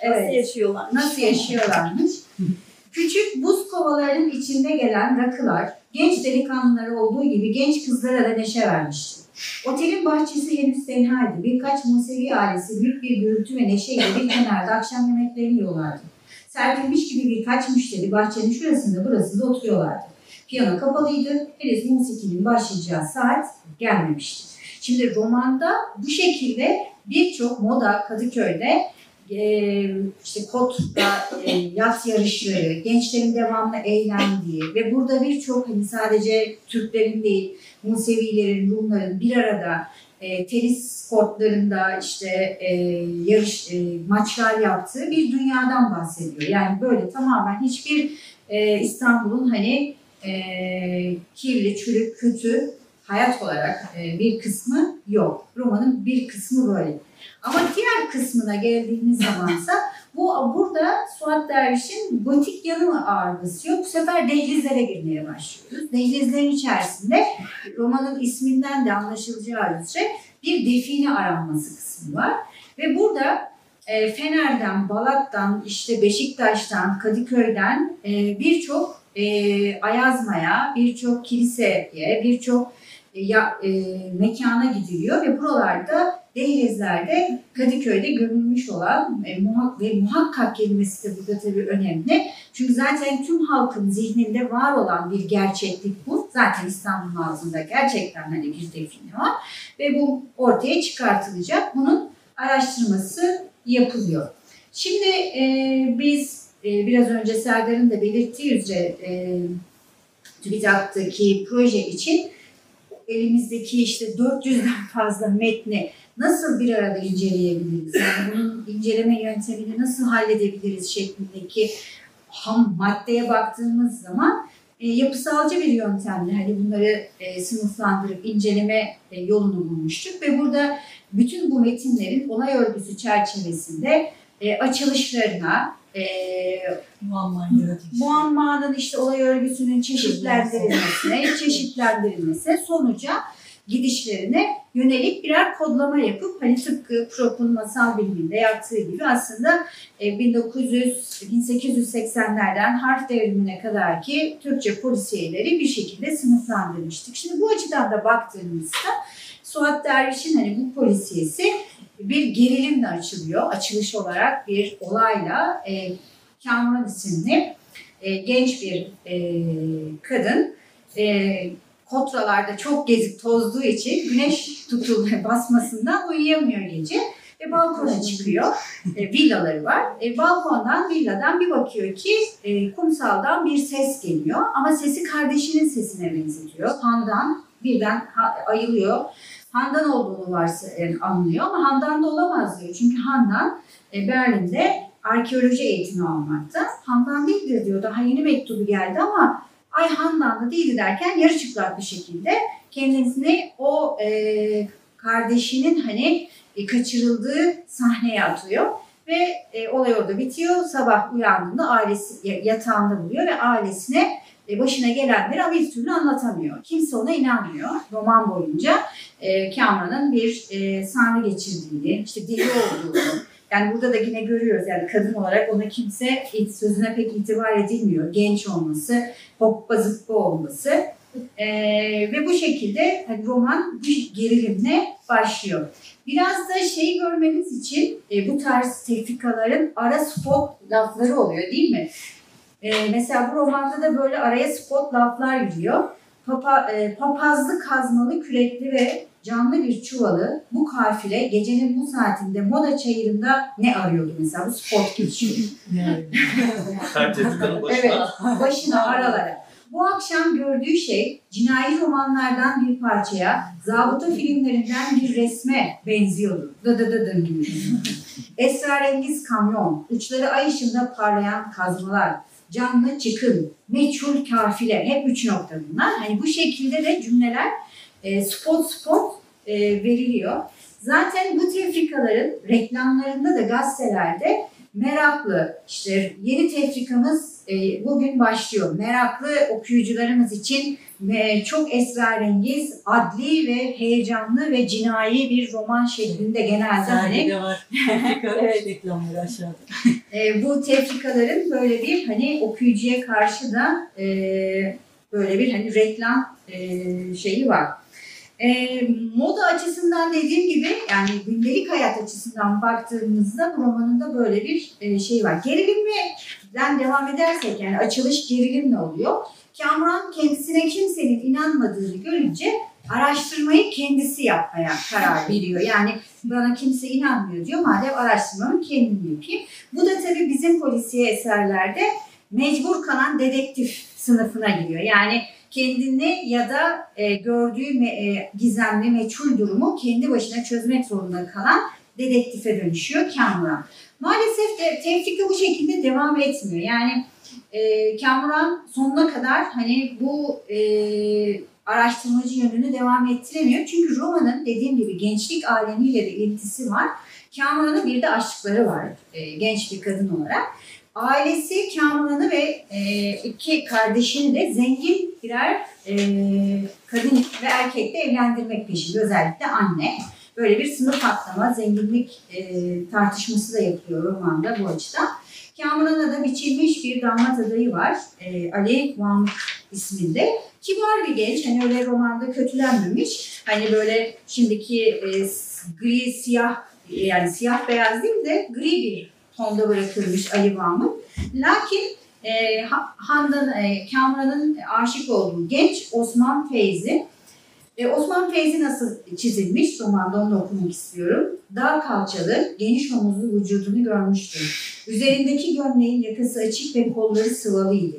evet, yaşıyorlar? nasıl yaşıyorlarmış. Küçük buz kovalarının içinde gelen rakılar, genç delikanlılara olduğu gibi genç kızlara da neşe vermişti. Otelin bahçesi henüz tenhaydı. Birkaç Musevi ailesi büyük bir gürültü ve neşeyle bir kenarda akşam yemeklerini yiyorlardı. Serpilmiş gibi birkaç müşteri bahçenin şurasında burasında oturuyorlardı. Piyano kapalıydı. Henüz musikinin başlayacağı saat gelmemişti. Şimdi romanda bu şekilde birçok moda Kadıköy'de e, işte kotta e, yat yarışları, gençlerin devamlı eğlendiği ve burada birçok hani sadece Türklerin değil, Musevilerin, Rumların bir arada e, tenis kortlarında işte e, yarış e, maçlar yaptığı bir dünyadan bahsediyor. Yani böyle tamamen hiçbir e, İstanbul'un hani e, kirli, çürük, kötü hayat olarak e, bir kısmı yok. Romanın bir kısmı böyle. Ama diğer kısmına geldiğimiz zamansa bu burada Suat Derviş'in gotik yanı mı ağır basıyor? Bu sefer dehlizlere girmeye başlıyoruz. Dehlizlerin içerisinde romanın isminden de anlaşılacağı üzere bir define aranması kısmı var. Ve burada e, Fener'den, Balat'tan, işte Beşiktaş'tan, Kadıköy'den e, birçok e, Ayazma'ya, birçok kiliseye, birçok e, ya, e, mekana gidiliyor ve buralarda Dehlizler'de Kadıköy'de gömülmüş olan e, muhak ve muhakkak kelimesi de burada tabii önemli. Çünkü zaten tüm halkın zihninde var olan bir gerçeklik bu. Zaten İstanbul'un ağzında gerçekten hani bir define var. Ve bu ortaya çıkartılacak. Bunun araştırması yapılıyor. Şimdi e, biz e, biraz önce Serdar'ın da belirttiği üzere e, TÜBİTAK'taki proje için elimizdeki işte 400'den fazla metni nasıl bir arada inceleyebiliriz? Yani bunun inceleme yöntemini nasıl halledebiliriz şeklindeki ham maddeye baktığımız zaman e, yapısalcı bir yöntemle hani bunları e, sınıflandırıp inceleme e, yolunu bulmuştuk ve burada bütün bu metinlerin olay örgüsü çerçevesinde e, açılışlarına, e, muammanın işte olay örgüsünün çeşitlendirilmesine, çeşitlendirilmesine sonuca gidişlerine yönelik birer kodlama yapıp hani tıpkı Prop'un masal biliminde yaptığı gibi aslında e, 1900 1880'lerden harf devrimine kadar ki Türkçe polisiyeleri bir şekilde sınıflandırmıştık. Şimdi bu açıdan da baktığımızda Suat Derviş'in hani bu polisiyesi bir gerilimle açılıyor. Açılış olarak bir olayla e, Kamuran isimli e, genç bir e, kadın e, kotralarda çok gezip tozduğu için güneş tutulmaya basmasından uyuyamıyor gece. Ve balkona çıkıyor. E, villaları var. E, balkondan, villadan bir bakıyor ki e, kumsaldan bir ses geliyor. Ama sesi kardeşinin sesine benzetiyor. Handan birden ayılıyor. Handan olduğunu varsa e, anlıyor ama Handan da olamaz diyor. Çünkü Handan e, Berlin'de arkeoloji eğitimi almakta. Handan değildir diyor. Daha yeni mektubu geldi ama ay Handan da değildi derken yarı çıplak bir şekilde kendisini o e, kardeşinin hani e, kaçırıldığı sahneye atıyor. Ve e, olay orada bitiyor. Sabah uyandığında ailesi ya- yatağında buluyor ve ailesine e, başına gelenleri ama bir türlü anlatamıyor. Kimse ona inanmıyor. Roman boyunca e, Cameron'ın bir e, sanrı geçirdiğini, işte deli olduğunu, yani burada da yine görüyoruz yani kadın olarak ona kimse sözüne pek itibar edilmiyor. Genç olması, hoppa zıppa olması. E, ve bu şekilde hani roman bir gerilimle başlıyor. Biraz da şeyi görmeniz için e, bu tarz tefrikaların ara spot lafları oluyor değil mi? E, mesela bu romanda da böyle araya spot laflar giriyor. Papa, e, papazlı kazmalı kürekli ve canlı bir çuvalı bu kafile gecenin bu saatinde moda çayırında ne arıyordu mesela bu spot geçiyor. Başına. Evet, başına aralara. Bu akşam gördüğü şey cinayi romanlardan bir parçaya, zabıta filmlerinden bir resme benziyordu. Dı dı dı dı gibi. Esrarengiz kamyon, uçları ay ışığında parlayan kazmalar, canlı çıkın, meçhul kafile, hep üç nokta bunlar. Hani bu şekilde de cümleler e, spot spot e, veriliyor. Zaten bu tefrikaların reklamlarında da gazetelerde meraklı, işte yeni tefrikamız e, bugün başlıyor. Meraklı okuyucularımız için e, çok esrarengiz, adli ve heyecanlı ve cinayi bir roman şeklinde genelde hani Sahnede var. Evet. evet. reklamları aşağıda. e, bu tefrikaların böyle bir hani okuyucuya karşı da e, böyle bir hani reklam e, şeyi var. E, moda açısından dediğim gibi yani gündelik hayat açısından baktığımızda bu romanın da böyle bir e, şey var. Gerilimden devam edersek yani açılış gerilimle oluyor. Kamran kendisine kimsenin inanmadığını görünce araştırmayı kendisi yapmaya karar veriyor. Yani bana kimse inanmıyor diyor. Madem araştırmamı kendim yapayım. Bu da tabii bizim polisiye eserlerde mecbur kalan dedektif sınıfına giriyor. Yani kendini ya da e, gördüğü me- e, gizemli meçhul durumu kendi başına çözmek zorunda kalan dedektife dönüşüyor Kamuran. Maalesef de tevfik bu şekilde devam etmiyor. Yani e, Kamuran sonuna kadar hani bu e, araştırmacı yönünü devam ettiremiyor. Çünkü romanın dediğim gibi gençlik alemiyle de ilintisi var. Kamuran'ın bir de aşkları var e, genç bir kadın olarak. Ailesi Kamuran'ı ve e, iki kardeşini de zengin birer e, kadın ve erkekle evlendirmek peşinde. Özellikle anne. Böyle bir sınıf atlama, zenginlik e, tartışması da yapıyor romanda bu açıdan. Kamuran'a da biçilmiş bir damat adayı var. E, Ali Wang isminde. Kibar bir genç. Hani öyle romanda kötülenmemiş. Hani böyle şimdiki e, gri siyah yani siyah beyaz değil de gri bir tonda bırakılmış Ali Vam'ın. Lakin e, Ha- Handan, e, Kamran'ın aşık olduğu genç Osman Feyzi. E, Osman Feyzi nasıl çizilmiş romanda onu okumak istiyorum. Dar kalçalı, geniş omuzlu vücudunu görmüştüm. Üzerindeki gömleğin yakası açık ve kolları sıvalıydı.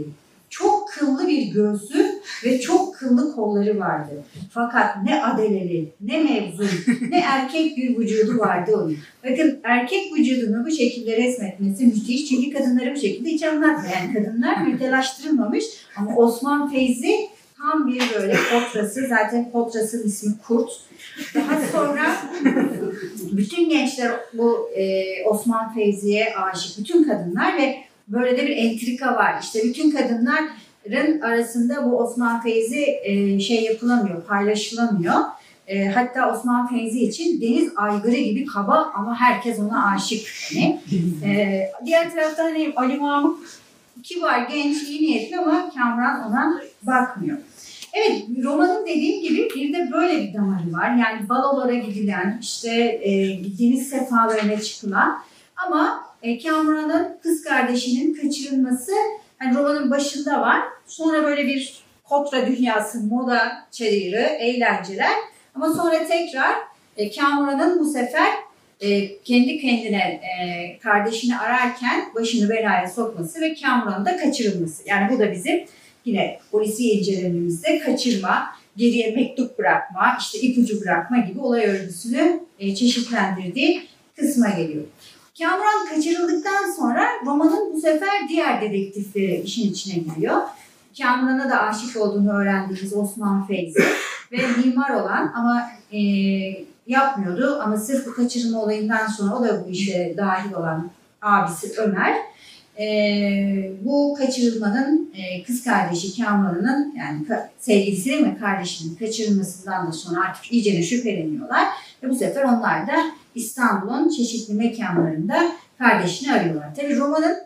Çok kıllı bir göğsü ve çok kıllı kolları vardı. Fakat ne adeleli, ne mevzun, ne erkek bir vücudu vardı onun. Bakın erkek vücudunu bu şekilde resmetmesi müthiş. Çünkü kadınları bu şekilde hiç anlatmıyor. Yani kadınlar mütelaştırılmamış ama Osman Feyzi tam bir böyle potrası. Zaten potrasının ismi Kurt. Daha sonra bütün gençler bu e, Osman Feyzi'ye aşık. Bütün kadınlar ve böyle de bir entrika var. İşte bütün kadınların arasında bu Osman Feyzi e, şey yapılamıyor, paylaşılamıyor. E, hatta Osman Feyzi için deniz aygırı gibi kaba ama herkes ona aşık. Hani. E, diğer taraftan hani Ali Mahmut kibar, genç, iyi niyetli ama Kamran ona bakmıyor. Evet, romanın dediğim gibi bir de böyle bir damarı var. Yani balolara gidilen, işte e, deniz sefalarına çıkılan ama e, Kamran'ın kız kardeşinin kaçırılması hani romanın başında var. Sonra böyle bir kontra dünyası, moda çayırı, eğlenceler. Ama sonra tekrar e, Kamuran'ın bu sefer e, kendi kendine e, kardeşini ararken başını belaya sokması ve Kamuran'ın da kaçırılması. Yani bu da bizim yine polisi incelememizde kaçırma, geriye mektup bırakma, işte ipucu bırakma gibi olay örgüsünü e, çeşitlendirdiği kısma geliyor. Kamuran kaçırıldıktan sonra romanın bu sefer diğer dedektifleri işin içine giriyor. Kamuran'a da aşık olduğunu öğrendiğimiz Osman Feyzi ve mimar olan ama e, yapmıyordu. Ama sırf bu kaçırılma olayından sonra o da bu işe dahil olan abisi Ömer. E, bu kaçırılmanın e, kız kardeşi Kamuran'ın yani ka- sevgilisi mi kardeşinin kaçırılmasından da sonra artık iyice şüpheleniyorlar ve bu sefer onlar da İstanbul'un çeşitli mekanlarında kardeşini arıyorlar. Tabii romanın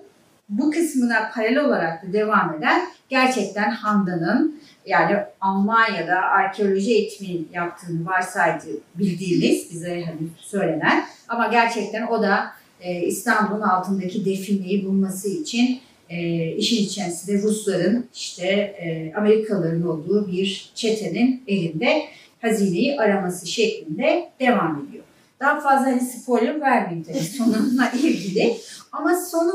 bu kısmına paralel olarak da devam eden gerçekten Handan'ın yani Almanya'da arkeoloji eğitimi yaptığını varsaydı bildiğimiz bize hani söylenen ama gerçekten o da e, İstanbul'un altındaki defineyi bulması için e, işin içerisinde Rusların işte e, Amerikalıların olduğu bir çetenin elinde hazineyi araması şeklinde devam ediyor. Daha fazla hani spoiler vermeyeyim tabii sonuna ilgili. Ama sonu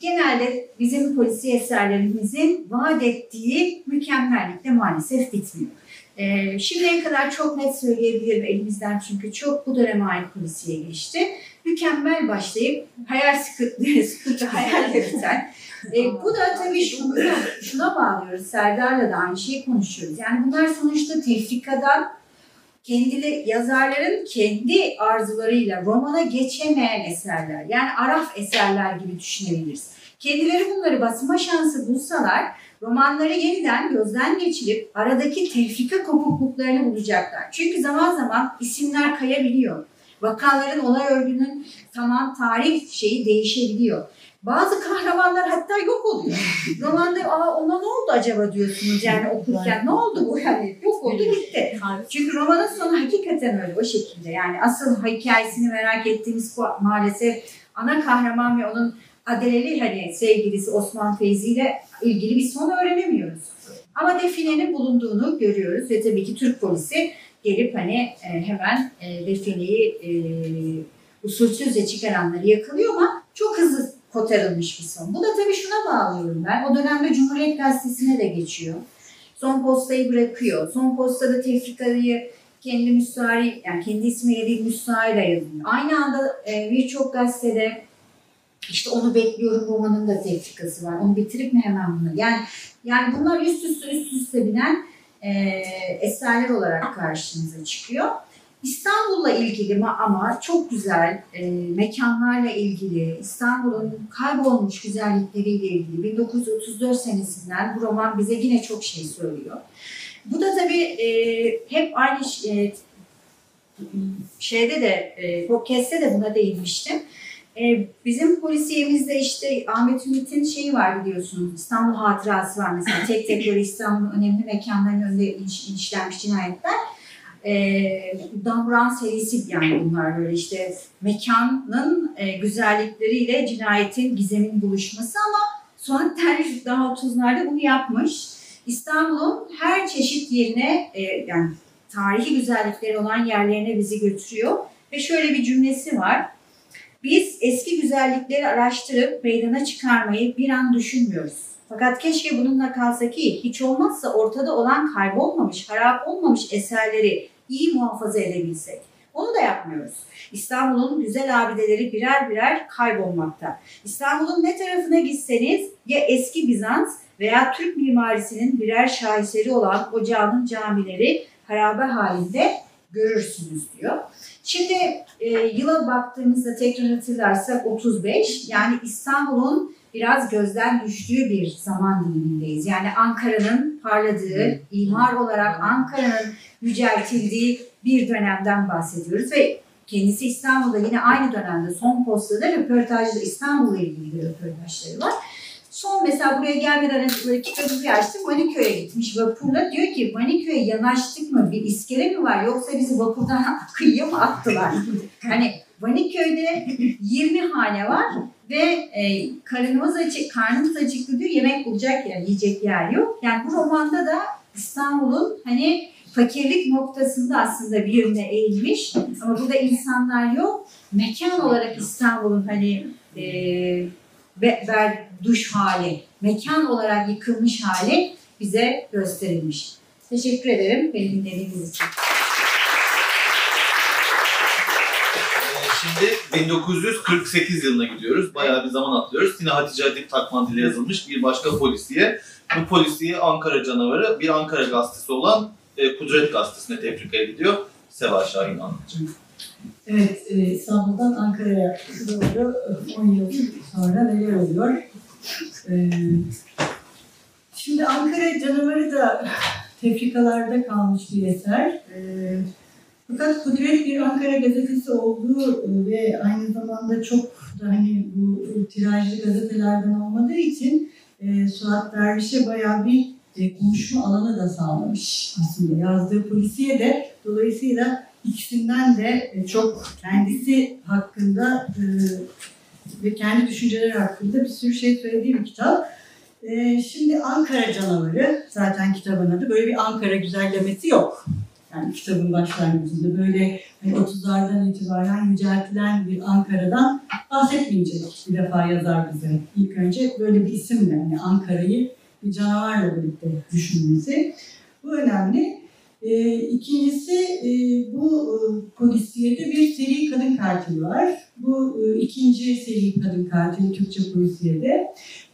genelde bizim polisi eserlerimizin vaat ettiği mükemmellikle maalesef bitmiyor. Ee, şimdiye kadar çok net söyleyebilirim elimizden çünkü çok bu döneme ait polisiye geçti. Mükemmel başlayıp hayal sıkıntı, sıkıntı hayalle biten. Ee, bu da tabii şuna, şuna bağlıyoruz. Serdar'la da aynı şeyi konuşuyoruz. Yani bunlar sonuçta tefrikadan kendili yazarların kendi arzularıyla romana geçemeyen eserler. Yani araf eserler gibi düşünebiliriz. Kendileri bunları basma şansı bulsalar romanları yeniden gözden geçirip aradaki tefrika kopukluklarını bulacaklar. Çünkü zaman zaman isimler kayabiliyor. Vakaların olay örgünün tamam tarih şeyi değişebiliyor. Bazı kahramanlar hatta yok oluyor. Romanda Aa, ona ne oldu acaba diyorsunuz yani okurken ne oldu bu yani yok oldu gitti. Çünkü romanın sonu hakikaten öyle o şekilde. Yani asıl hikayesini merak ettiğimiz bu maalesef ana kahraman ve onun Adeleli hani sevgilisi Osman Feyzi ile ilgili bir son öğrenemiyoruz. Ama definenin bulunduğunu görüyoruz ve tabii ki Türk polisi gelip hani e, hemen e, defineyi e, usulsüzce çıkaranları yakalıyor ama çok hızlı kotarılmış bir son. Bu da tabii şuna bağlıyorum ben. O dönemde Cumhuriyet Gazetesi'ne de geçiyor. Son postayı bırakıyor. Son postada tefrikayı kendi müstahari, yani kendi ismiyle değil müstahayla yazıyor. Aynı anda e, birçok gazetede işte onu bekliyorum romanın da tefrikası var. Onu bitirip mi hemen bunu? Yani yani bunlar üst üste üst üste binen e, eserler olarak karşımıza çıkıyor. İstanbul'la ilgili ma- ama çok güzel e, mekanlarla ilgili, İstanbul'un kaybolmuş güzellikleriyle ilgili 1934 senesinden bu roman bize yine çok şey söylüyor. Bu da tabii e, hep aynı e, şeyde de e, podcast'te de buna değinmiştim. E, bizim polisiyemizde işte Ahmet Ümit'in şeyi var biliyorsunuz. İstanbul Hatırası var mesela. Tek tek böyle İstanbul'un önemli mekanlarının önünde iş, işlenmiş cinayetler. E, Damran serisi yani bunlar böyle işte mekanın e, güzellikleriyle cinayetin, gizemin buluşması ama Suat Derviş daha 30'larda bunu yapmış. İstanbul'un her çeşit yerine e, yani tarihi güzellikleri olan yerlerine bizi götürüyor. Ve şöyle bir cümlesi var. Biz eski güzellikleri araştırıp meydana çıkarmayı bir an düşünmüyoruz. Fakat keşke bununla kalsa ki hiç olmazsa ortada olan kaybolmamış, harap olmamış eserleri iyi muhafaza edebilsek. Onu da yapmıyoruz. İstanbul'un güzel abideleri birer birer kaybolmakta. İstanbul'un ne tarafına gitseniz ya eski Bizans veya Türk mimarisinin birer şaheseri olan ocağının camileri harabe halinde görürsünüz diyor. Şimdi e, yıla baktığımızda tekrar hatırlarsak 35 yani İstanbul'un biraz gözden düştüğü bir zaman dilimindeyiz. Yani Ankara'nın parladığı, imar olarak Ankara'nın yüceltildiği bir dönemden bahsediyoruz ve kendisi İstanbul'da yine aynı dönemde son postada röportajda İstanbul'la ilgili bir röportajları var. Son mesela buraya gelmeden önce kitabı bir açtım. Maniköy'e gitmiş vapurla. Diyor ki Maniköy'e yanaştık mı? Bir iskele mi var? Yoksa bizi vapurdan kıyıya mı attılar? hani Maniköy'de 20 hane var ve e, karnımız açık, karnımız acıktı diyor. Yemek bulacak yer, yiyecek yer yok. Yani bu romanda da İstanbul'un hani fakirlik noktasında aslında bir yönde eğilmiş ama burada insanlar yok. Mekan olarak İstanbul'un hani e, ve, ver, duş hali, mekan olarak yıkılmış hali bize gösterilmiş. Teşekkür ederim beni dinlediğiniz için. Şimdi 1948 yılına gidiyoruz. Bayağı bir zaman atlıyoruz. Yine Hatice Adip Takman ile yazılmış bir başka polisiye. Bu polisiye Ankara canavarı bir Ankara gazetesi olan e, Kudret Gazetesi'ne tefrika ediliyor. Seva Şahin anlatacak. Evet, e, İstanbul'dan Ankara'ya doğru 10 yıl sonra neler oluyor? E, şimdi Ankara canavarı da tefrikalarda kalmış bir eser. E, fakat Kudret bir Ankara gazetesi olduğu ve aynı zamanda çok da hani bu tirajlı gazetelerden olmadığı için e, Suat Derviş'e bayağı bir e, konuşma alanı da sağlamış aslında. Yazdığı polisiye de dolayısıyla ikisinden de e, çok kendisi hakkında e, ve kendi düşünceleri hakkında bir sürü şey söylediği bir kitap. E, Şimdi Ankara Canavarı zaten kitabın adı. Böyle bir Ankara güzellemesi yok. Yani kitabın başlangıcında böyle hani 30'lardan itibaren yüceltilen bir Ankara'dan bahsetmeyecek bir defa yazar bize. İlk önce böyle bir isimle yani Ankara'yı bir canavarla birlikte düşünmesi. Bu önemli. Ee, ikincisi e, bu e, polisiyede bir seri kadın katili var. Bu e, ikinci seri kadın katili Türkçe polisiyede.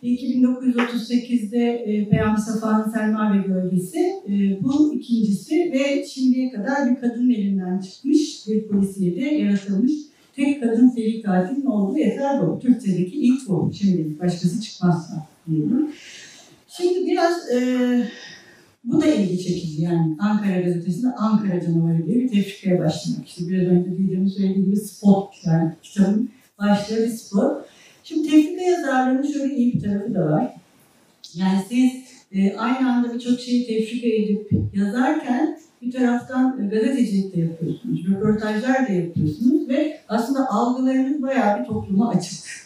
İlki 1938'de e, Peyami Safa'nın Selma ve Gölgesi. E, bu ikincisi ve şimdiye kadar bir kadının elinden çıkmış bir polisiyede yaratılmış tek kadın seri katilin olduğu eser bu. Türkçedeki ilk bu. Şimdi başkası çıkmazsa diyelim. Şimdi biraz e, bu da ilgi çekici yani Ankara gazetesinde Ankara canavarı diye bir tefrikaya başlamak. İşte biraz önce Didem'in söylediği gibi spot yani kitabın başlığı bir spot. Şimdi tefrika yazarlığının şöyle iyi bir tarafı da var. Yani siz e, aynı anda birçok şeyi tefrika edip yazarken bir taraftan gazetecilik de yapıyorsunuz, röportajlar da yapıyorsunuz ve aslında algılarınız bayağı bir topluma açık.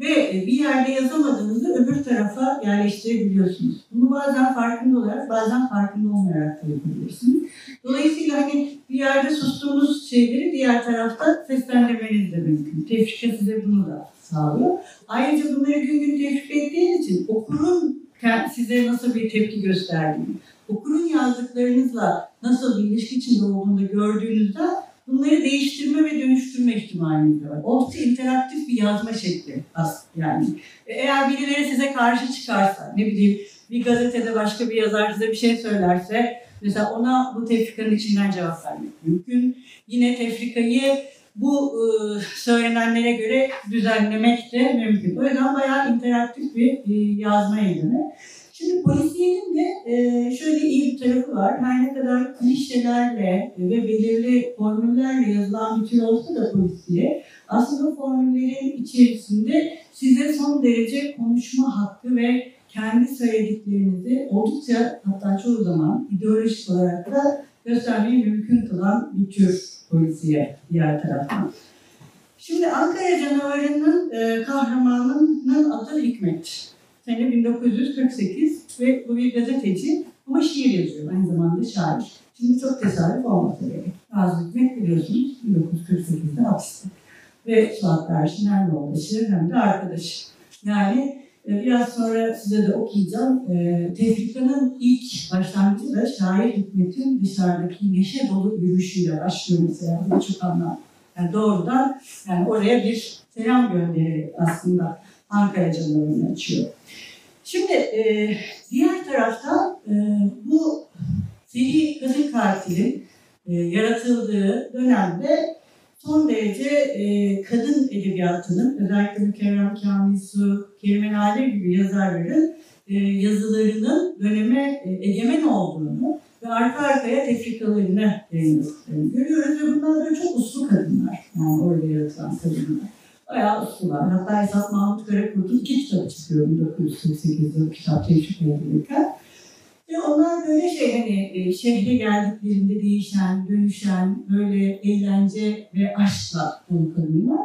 Ve e, bir yerde yazamadığınızı öbür tarafa yerleştirebiliyorsunuz. Bunu bazen farkında olarak, bazen farkında olmayarak da yapabilirsiniz. Dolayısıyla hani bir yerde sustuğunuz şeyleri diğer tarafta seslendirmeniz de mümkün. Tefrika size bunu da sağlıyor. Ayrıca bunları gün gün tefrika ettiğiniz için okurun size nasıl bir tepki gösterdiğini, okurun yazdıklarınızla nasıl bir ilişki içinde olduğunu gördüğünüzde bunları değiştirme ve dönüştürme ihtimaliniz de var. Oldukça interaktif bir yazma şekli aslında yani. E, Eğer birileri size karşı çıkarsa, ne bileyim bir gazetede başka bir yazar size bir şey söylerse, mesela ona bu tefrikanın içinden cevap vermek mümkün. Yine tefrikayı bu e, söylenenlere göre düzenlemek de mümkün. O yüzden bayağı interaktif bir e, yazma eylemi. Şimdi polisiyenin de e, şöyle iyi bir tarafı var. Her ne kadar klişelerle ve belirli formüllerle yazılan bir tür olsa da polisiye, aslında formüllerin içerisinde size son derece konuşma hakkı ve kendi söylediklerinizi oldukça hatta çoğu zaman ideolojik olarak da göstermeyi mümkün kılan bir tür polisiye diğer taraftan. Şimdi Ankara canavarının e, kahramanının adı Hikmet. Sene 1948 ve bu bir gazeteci ama şiir yazıyor. Aynı zamanda şair. Şimdi çok tesadüf olmasa gerek. Nazım Hikmet biliyorsunuz 1948'de hapiste. Ve Suat Derviş'in hem yoldaşı hem de arkadaşı. Yani e, biraz sonra size de okuyacağım. E, Tefrika'nın ilk başlangıcı da şair Hikmet'in dışarıdaki neşe dolu yürüyüşüyle başlıyor mesela. Bu çok anlamlı. Yani doğrudan yani oraya bir selam göndererek aslında Ankara canavarını açıyor. Şimdi e, diğer taraftan e, bu seri kadın katilin e, yaratıldığı dönemde son derece e, kadın edebiyatının özellikle Mükerrem Kamil Su, Kerime Nadir gibi yazarların e, yazılarının döneme e, egemen olduğunu ve arka arkaya tefrikalarını yayınladıklarını görüyoruz ve bunlar böyle çok uslu kadınlar. Yani orada yaratılan kadınlar. Bayağı uslular. Hatta Esat Mahmut Karakurt'un iki kitabı çıkıyor 1948'de o kitap tefrika edilirken. Ve onlar böyle şey hani e, şehre geldiklerinde değişen, dönüşen, böyle eğlence ve aşkla dolu kadınlar.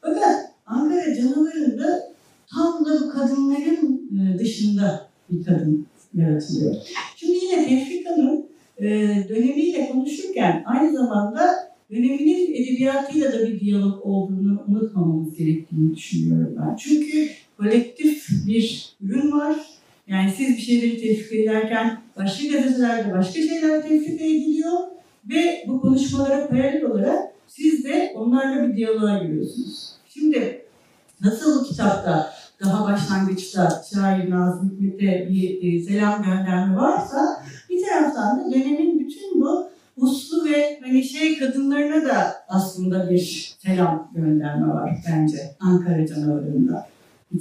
Fakat Ankara canavarında tam da bu kadınların e, dışında bir kadın yaratılıyor. Şimdi yine tefrikanın e, dönemiyle konuşurken aynı zamanda döneminin edebiyatıyla da bir diyalog olduğunu unutmamamız gerektiğini düşünüyorum ben. Çünkü kolektif bir ürün var. Yani siz bir şeyleri tefrika ederken başka gazetelerde başka şeyler tefrika ediliyor ve bu konuşmalara paralel olarak siz de onlarla bir diyaloğa giriyorsunuz. Şimdi nasıl bu kitapta daha başlangıçta şair Nazım Hikmet'e bir e, selam gönderme varsa bir taraftan da dönemin bütün bu uslu ve hani şey kadınlarına da aslında bir selam gönderme var bence Ankara canavarında.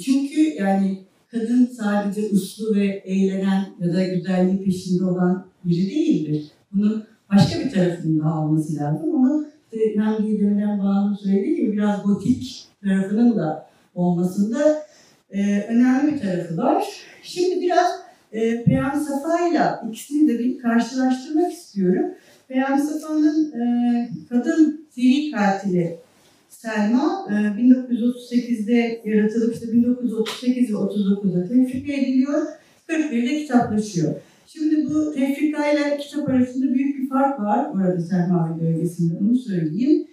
Çünkü yani kadın sadece uslu ve eğlenen ya da güzelliği peşinde olan biri değildir. Bunun başka bir tarafının daha olması lazım ama işte hem Didem'den Bağım'ın söylediği gibi biraz gotik tarafının da olmasında e, önemli bir tarafı var. Şimdi biraz e, Peyami Safa ile ikisini de bir karşılaştırmak istiyorum. Peyami Safa'nın e, kadın seri katili Selma e, 1938'de yaratılıp işte 1938 ve 39'da tefrika ediliyor. 41'de kitaplaşıyor. Şimdi bu tefrika ile kitap arasında büyük bir fark var. Orada Selma ve bölgesinde onu söyleyeyim.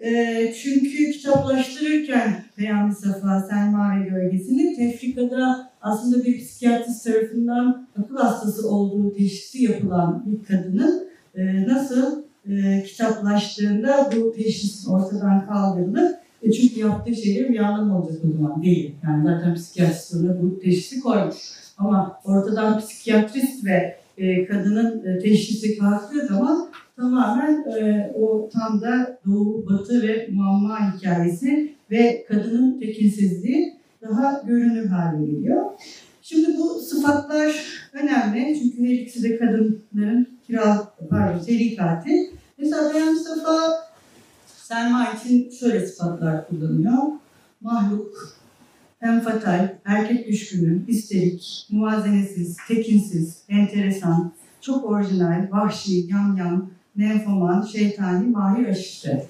E, çünkü kitaplaştırırken Peyami Safa, Selma ve Gölgesi'ni tefrikada aslında bir psikiyatrist tarafından akıl hastası olduğu teşhisi yapılan bir kadının e, nasıl e, kitaplaştığında bu teşhis ortadan kaldırılır. E, çünkü yaptığı şeyler bir anlam olacak o zaman değil. Yani zaten psikiyatrist ona bu teşhisi koymuş. Ama ortadan psikiyatrist ve e, kadının e, teşhisi kalktığı zaman tamamen e, o tam da doğu, batı ve muamma hikayesi ve kadının tekinsizliği daha görünür hale geliyor. Şimdi bu sıfatlar önemli çünkü her ikisi de kadınların kiral, pardon, seri katil. Mesela Beyhan Mustafa Selma için şöyle sıfatlar kullanıyor. Mahluk, enfatal, erkek düşkünü, histerik, muvazenesiz, tekinsiz, enteresan, çok orijinal, vahşi, yamyam, nenfoman, şeytani, mahir aşişte.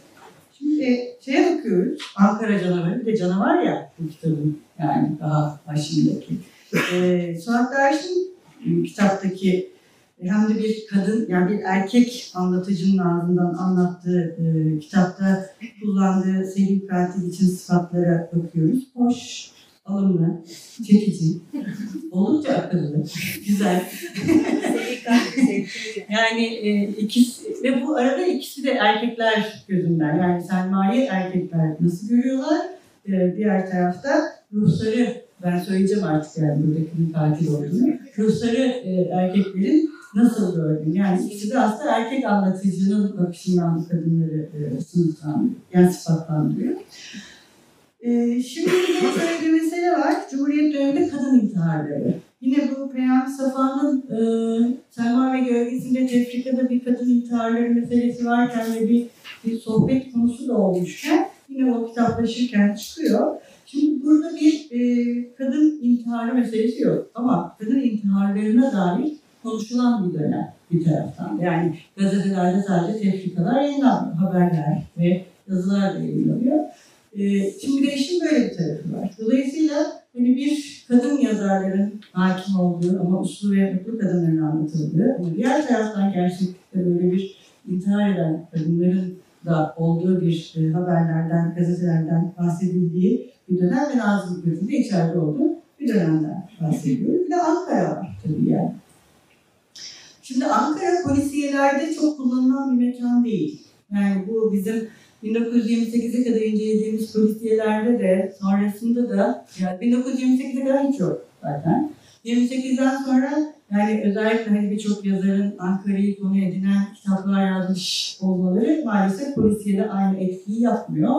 Şimdi şeye bakıyoruz, Ankara canavarı, bir de canavar ya bu kitabın yani daha başındaki. Ee, Suat Dersin kitaptaki hem de bir kadın yani bir erkek anlatıcının ağzından anlattığı e, kitapta kullandığı seri katil için sıfatlara bakıyoruz. Hoş, alımlı, çekici, oldukça akıllı, güzel. yani e, ikisi ve bu arada ikisi de erkekler gözünden. Yani Selma'yı erkekler nasıl görüyorlar? E, diğer tarafta ruhları ben söyleyeceğim artık yani buradaki katil olduğunu. Ruhları e, erkeklerin nasıl gördün? Yani ikisi de aslında erkek anlatıcının bakışından kadınları e, sınıflandırıyor, yani sıfatlandırıyor. E, şimdi de şöyle bir mesele var. Cumhuriyet döneminde kadın intiharları. Yine bu Peyami Safa'nın e, Selma ve Gölgesi'nde Tefrika'da bir kadın intiharları meselesi varken ve bir, bir sohbet konusu da olmuşken yine o kitaplaşırken çıkıyor. Şimdi burada bir e, kadın intiharı meselesi yok ama kadın intiharlarına dair konuşulan bir dönem bir taraftan. Yani gazetelerde sadece tefrikalar yayınlanmıyor, haberler ve yazılar da yayınlanıyor. E, şimdi de işin böyle bir tarafı var. Dolayısıyla hani bir kadın yazarların hakim olduğu ama uslu ve mutlu kadınların anlatıldığı diğer taraftan gerçekten böyle bir intihar eden kadınların da olduğu bir e, haberlerden, gazetelerden bahsedildiği bir dönem ve Nazım Hikmet'in de içeride olduğu bir dönemden bahsediyoruz. Bir de Ankara var tabii yani. Şimdi Ankara polisiyelerde çok kullanılan bir mekan değil. Yani bu bizim 1928'e kadar incelediğimiz polisiyelerde de sonrasında da yani 1928'e kadar hiç yok zaten. 28'den sonra yani özellikle hani birçok yazarın Ankara'yı konu edinen kitaplar yazmış olmaları maalesef polisiyede aynı etkiyi yapmıyor.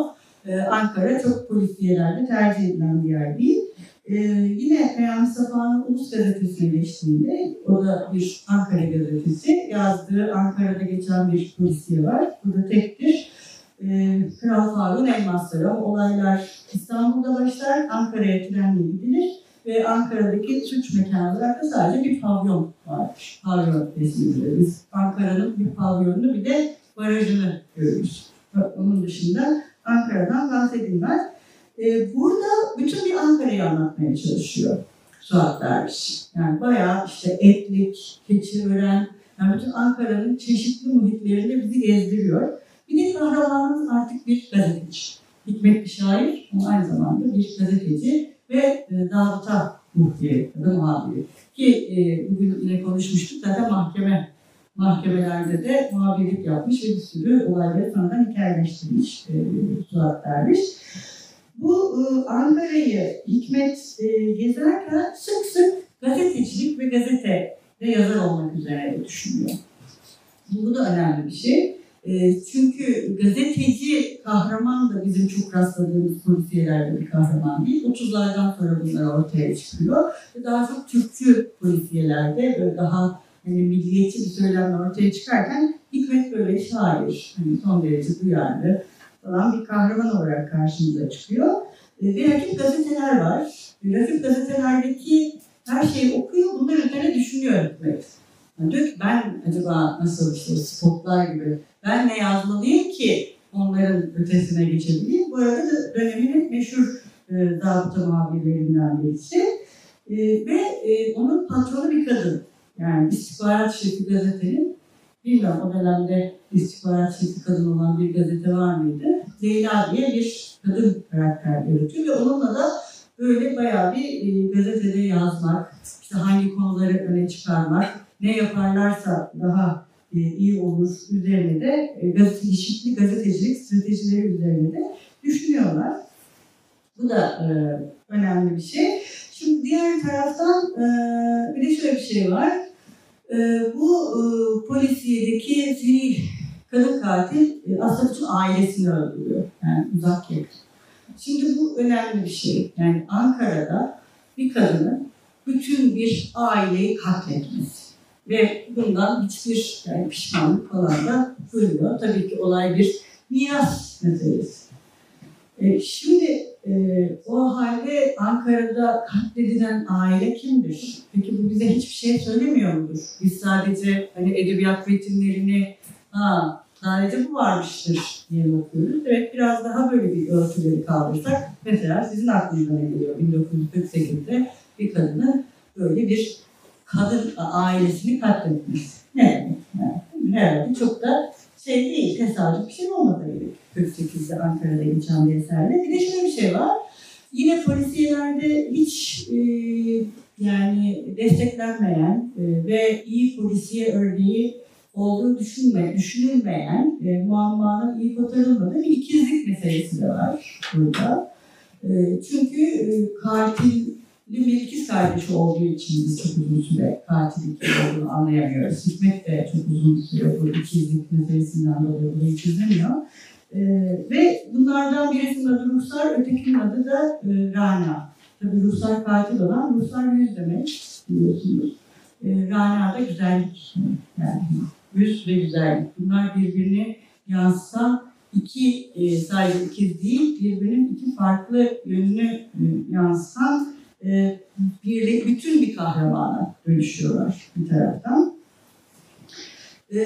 Ee, Ankara çok polisiyelerde tercih edilen bir yer değil. Ee, yine Peyami Safa'nın Ulus Gazetesi'ne geçtiğinde, o da bir Ankara gazetesi, yazdığı Ankara'da geçen bir polisiye var. Bu da tektir. Ee, Kral Faruk'un elmasları. Olaylar İstanbul'da başlar, Ankara'ya trenle gidilir ve Ankara'daki suç mekanı olarak da sadece bir pavyon vardır. Pavyon resmidir. Biz Ankara'nın bir pavyonunu bir de barajını görürüz. Onun dışında Ankara'dan bahsedilmez. Ee, burada bütün bir Ankara'yı anlatmaya çalışıyor. Suat Derviş. Yani bayağı işte Etlik, Keçiören, yani bütün Ankara'nın çeşitli muhitlerinde bizi gezdiriyor. Bir de kahramanımız artık bir gazeteci. Hikmet bir şair ama aynı zamanda bir gazeteci ve e, Davut'a muhtiri ya muhabiri. Ki e, bugün yine konuşmuştuk zaten mahkeme mahkemelerde de muhabirlik yapmış ve bir sürü olayları sonradan hikayeleştirmiş e, Suat Derviş. Bu e, Ankara'yı Hikmet e, gezerken sık sık gazetecilik ve gazetede yazar olmak üzere düşünüyor. Bu da önemli bir şey. E, çünkü gazeteci kahraman da bizim çok rastladığımız polisiyelerde bir kahraman değil. 30'lardan sonra bunlar ortaya çıkıyor. Daha çok Türkçü polisiyelerde böyle daha hani milliyetçi bir söylemle ortaya çıkarken Hikmet böyle şair, hani son derece duyarlı falan bir kahraman olarak karşımıza çıkıyor. E, Ve rakip gazeteler var. E, Rakip gazetelerdeki her şeyi okuyor, bunlar üzerine düşünüyor Hikmet. Yani diyor ki ben acaba nasıl işte spotlar gibi ben ne yazmalıyım ki onların ötesine geçebileyim. Bu arada da döneminin meşhur e, zabıta muhabirlerinden birisi. E, ve e, onun patronu bir kadın. Yani istihbarat şefi gazetenin, bilmiyorum o dönemde istihbarat şefi kadın olan bir gazete var mıydı? Leyla diye bir kadın karakter yaratıyor ve onunla da böyle bayağı bir e, gazetede yazmak, işte hangi konuları öne çıkarmak, ne yaparlarsa daha iyi olur üzerine de e, çeşitli gazetecilik stratejileri üzerine de düşünüyorlar. Bu da e, önemli bir şey. Şimdi diğer taraftan e, bir de şöyle bir şey var. E, bu e, polisiyedeki seri kadın katil e, aslında bütün ailesini öldürüyor. Yani uzak yakın. Şimdi bu önemli bir şey. Yani Ankara'da bir kadının bütün bir aileyi katletmesi. Ve bundan hiçbir yani pişmanlık falan da duymuyor. Tabii ki olay bir miras meselesi. E, şimdi e, o halde Ankara'da katledilen aile kimdir? Peki bu bize hiçbir şey söylemiyor mudur? Biz sadece hani edebiyat metinlerini ha sadece bu varmıştır diye bakıyoruz. Evet biraz daha böyle bir örtüleri kaldırsak mesela sizin aklınıza ne geliyor? 1948'de bir kadının böyle bir kadın ailesini katletmesi. Ne herhalde çok da şey değil, tesadüf bir şey olmadı gerek. 48'de Ankara'da geçen bir eserde. Bir de şöyle bir şey var. Yine polisiyelerde hiç e, yani desteklenmeyen e, ve iyi polisiye örneği olduğu düşünme, düşünülmeyen e, muammanın iyi kotarılmadığı bir ikizlik meselesi de var burada. E, çünkü e, katil bir ikiz kardeşi olduğu için biz çok uzun süre katil kim olduğunu anlayamıyoruz. Hikmet de çok uzun süre bu ikizlik meselesinden dolayı burayı çözemiyor. Ee, ve bunlardan birisinin adı Ruhsar, ötekinin adı da e, Rana. Tabii Ruhsar katil olan, Ruhsar yüz demek biliyorsunuz. E, Rana da güzellik yani yüz ve güzellik. Bunlar birbirini yansıtan iki e, sadece ikiz değil, birbirinin iki farklı yönünü e, yansıtan e, bir, bütün bir kahramana dönüşüyorlar bir taraftan. E,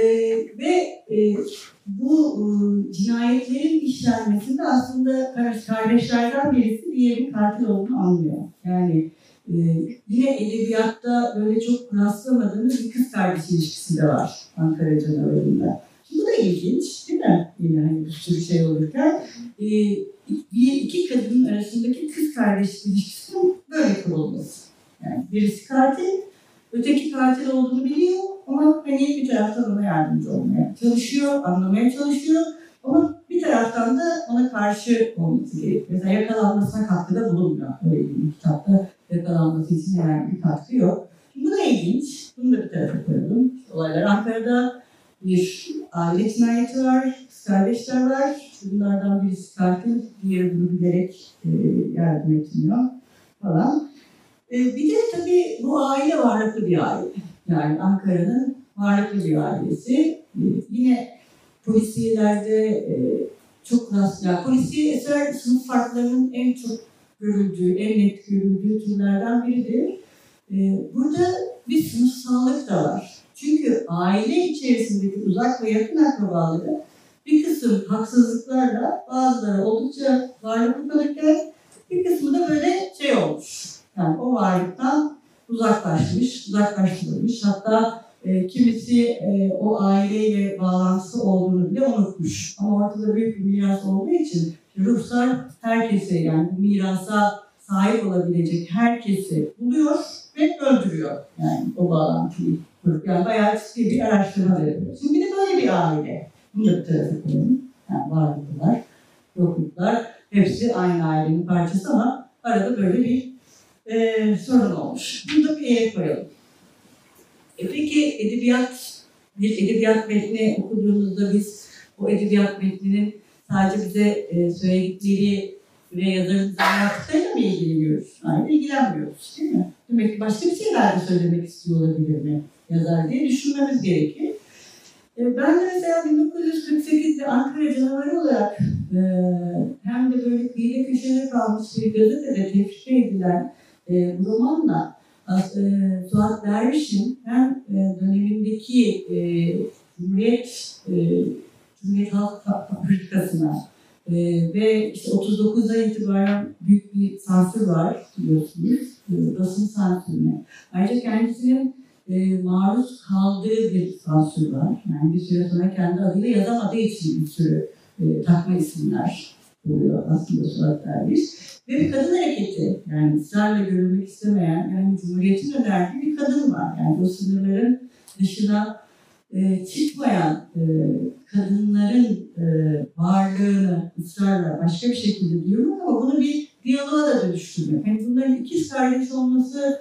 ve e, bu e, cinayetlerin işlenmesinde aslında kardeşlerden birisi diğerinin katil olduğunu anlıyor. Yani e, yine edebiyatta böyle çok rastlamadığımız bir kız kardeş ilişkisi de var Ankara canavarında. Bu da ilginç değil mi? Yine hani bir sürü şey olurken. E, bir iki kadının arasındaki kız kardeş ilişkisinin böyle kurulması. Yani birisi katil, öteki katil olduğunu biliyor ama hani bir taraftan ona yardımcı olmaya çalışıyor, anlamaya çalışıyor. Ama bir taraftan da ona karşı olması gerekiyor. Mesela yakalanmasına katkıda bulunmuyor. Öyle bir kitapta yakalanması için herhangi bir katkı yok. Bu da ilginç. Bunu da bir tarafa koyalım. Olaylar Ankara'da bir aile cinayeti var, var. Bunlardan birisi katil, diğeri bunu bilerek e, yardım etmiyor falan. E, bir de tabii bu aile varlıklı bir aile. Yani Ankara'nın varlıklı bir ailesi. E, yine polisiyelerde e, çok rast, yani polisiye eser sınıf farklarının en çok görüldüğü, en net görüldüğü türlerden biridir. E, burada bir sınıfsallık da var. Çünkü aile içerisindeki uzak ve yakın akrabaları kısım haksızlıklarla bazıları oldukça varlıklı kalırken bir kısmı da böyle şey olmuş. Yani o varlıktan uzaklaşmış, uzaklaştırılmış. Hatta e, kimisi e, o aileyle bağlantısı olduğunu bile unutmuş. Ama ortada büyük bir miras olduğu için ruhsar herkese yani mirasa sahip olabilecek herkesi buluyor ve öldürüyor. Yani o bağlantıyı. Yani bayağı ciddi bir araştırma yapıyor. Şimdi bir de böyle bir aile. Tarafa koyalım. Yani varlıklar, yokluklar hepsi aynı ailenin parçası ama arada böyle bir e, sorun olmuş. Bunu da bir yere koyalım. E peki edebiyat, bir edebiyat metni okuduğumuzda biz o edebiyat metninin sadece bize e, söyledikleri ve yazarımızın anlattıklarıyla mı ilgileniyoruz? Hayır, ilgilenmiyoruz değil mi? Demek ki başka bir şeyler de söylemek istiyor olabilir mi yazar diye düşünmemiz gerekir. E, Ben de mesela 1948'de Ankara canavarı olarak e, hem de böyle kıyıda köşede kalmış bir gazetede tefrişe edilen e, bu romanla e, Derviş'in hem e, dönemindeki e, Cumhuriyet, e, Cumhuriyet Halk Fabrikası'na e, ve işte 39'dan itibaren büyük bir sansür var biliyorsunuz, e, basın sansürüne. Ayrıca kendisinin e, maruz kaldığı bir sansür var. Yani bir süre sonra kendi adıyla yazamadığı için bir sürü e, takma isimler oluyor aslında Suat Derviş. Ve bir kadın hareketi, yani ısrarla görülmek istemeyen, yani Cumhuriyet'in önerdiği bir kadın var. Yani o sınırların dışına e, çıkmayan e, kadınların e, varlığını ısrarla başka bir şekilde diyorum ama bunu bir diyaloğa da dönüştürmek. Yani bunların ikiz kardeş olması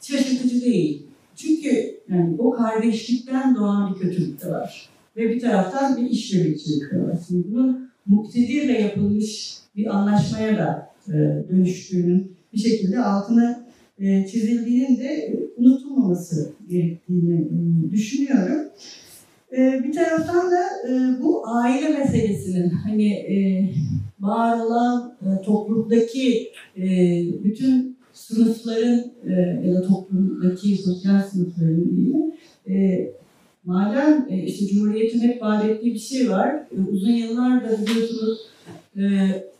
şaşırtıcı değil. Çünkü yani o kardeşlikten doğan bir kötülük de var. Ve bir taraftan bir işbirlikçilik de var. Şimdi bunun muktedirle yapılmış bir anlaşmaya da e, dönüştüğünün bir şekilde altını e, çizildiğinin de e, unutulmaması gerektiğini e, düşünüyorum. E, bir taraftan da e, bu aile meselesinin hani e, var olan e, toplumdaki e, bütün sınıfların e, ya da toplumdaki sosyal sınıfların diyelim e, madem e, işte Cumhuriyet'in hep vaat bir şey var. E, uzun yıllardır biliyorsunuz e,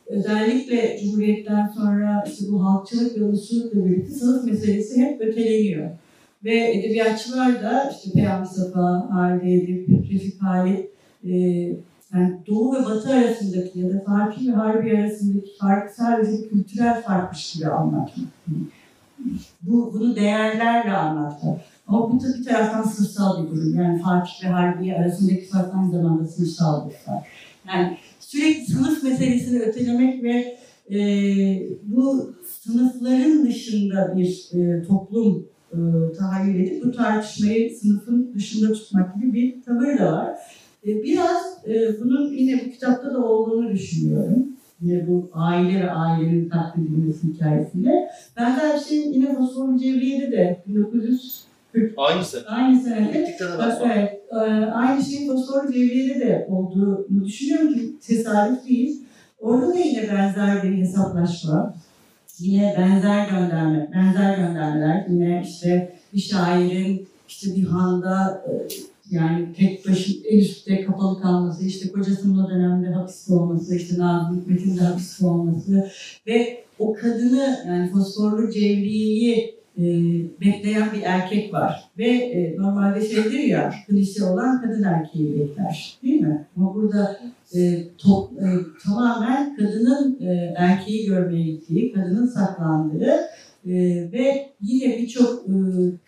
özellikle Cumhuriyet'ten sonra işte bu halkçılık ve ulusulukla birlikte sınıf meselesi hep öteleniyor. Ve edebiyatçılar da işte Peyami Safa, Halide Edip, Refik Halit, e, yani Doğu ve Batı arasındaki ya da Farki ve Harbi arasındaki fark sadece kültürel farkmış gibi anlatmak. Bu, bunu değerlerle anlatmak. Ama bu tabii taraftan sınıfsal bir durum. Yani Farki ve Harbi arasındaki fark aynı zamanda sınıfsal bir fark. Yani sürekli sınıf meselesini ötelemek ve e, bu sınıfların dışında bir e, toplum e, tahayyül edip bu tartışmayı sınıfın dışında tutmak gibi bir tavır da var. E, biraz e, bunun yine bu kitapta da olduğunu düşünüyorum. Yine bu aile ve ailenin katledilmesi hikayesinde. Benzer bir şeyin yine Fosfor Cevriye'de de 1900 Aynı sene. aynı sonra. Evet, e, aynı şeyin fosfor devriye'de de olduğunu düşünüyorum ki tesadüf değil. Orada da yine benzer bir hesaplaşma, yine benzer gönderme, benzer göndermeler, yine işte bir şairin işte bir handa yani tek başına el üstte kapalı kalması, işte kocasının o dönemde hapiste olması, işte Nazım Hikmet'in de hapiste olması ve o kadını yani fosforlu cevriyeyi e, bekleyen bir erkek var. Ve e, normalde şeydir ya, klişe olan kadın erkeği bekler. Değil mi? Ama burada e, top, e, tamamen kadının e, erkeği görmeye gittiği, kadının saklandığı e, ve yine birçok e,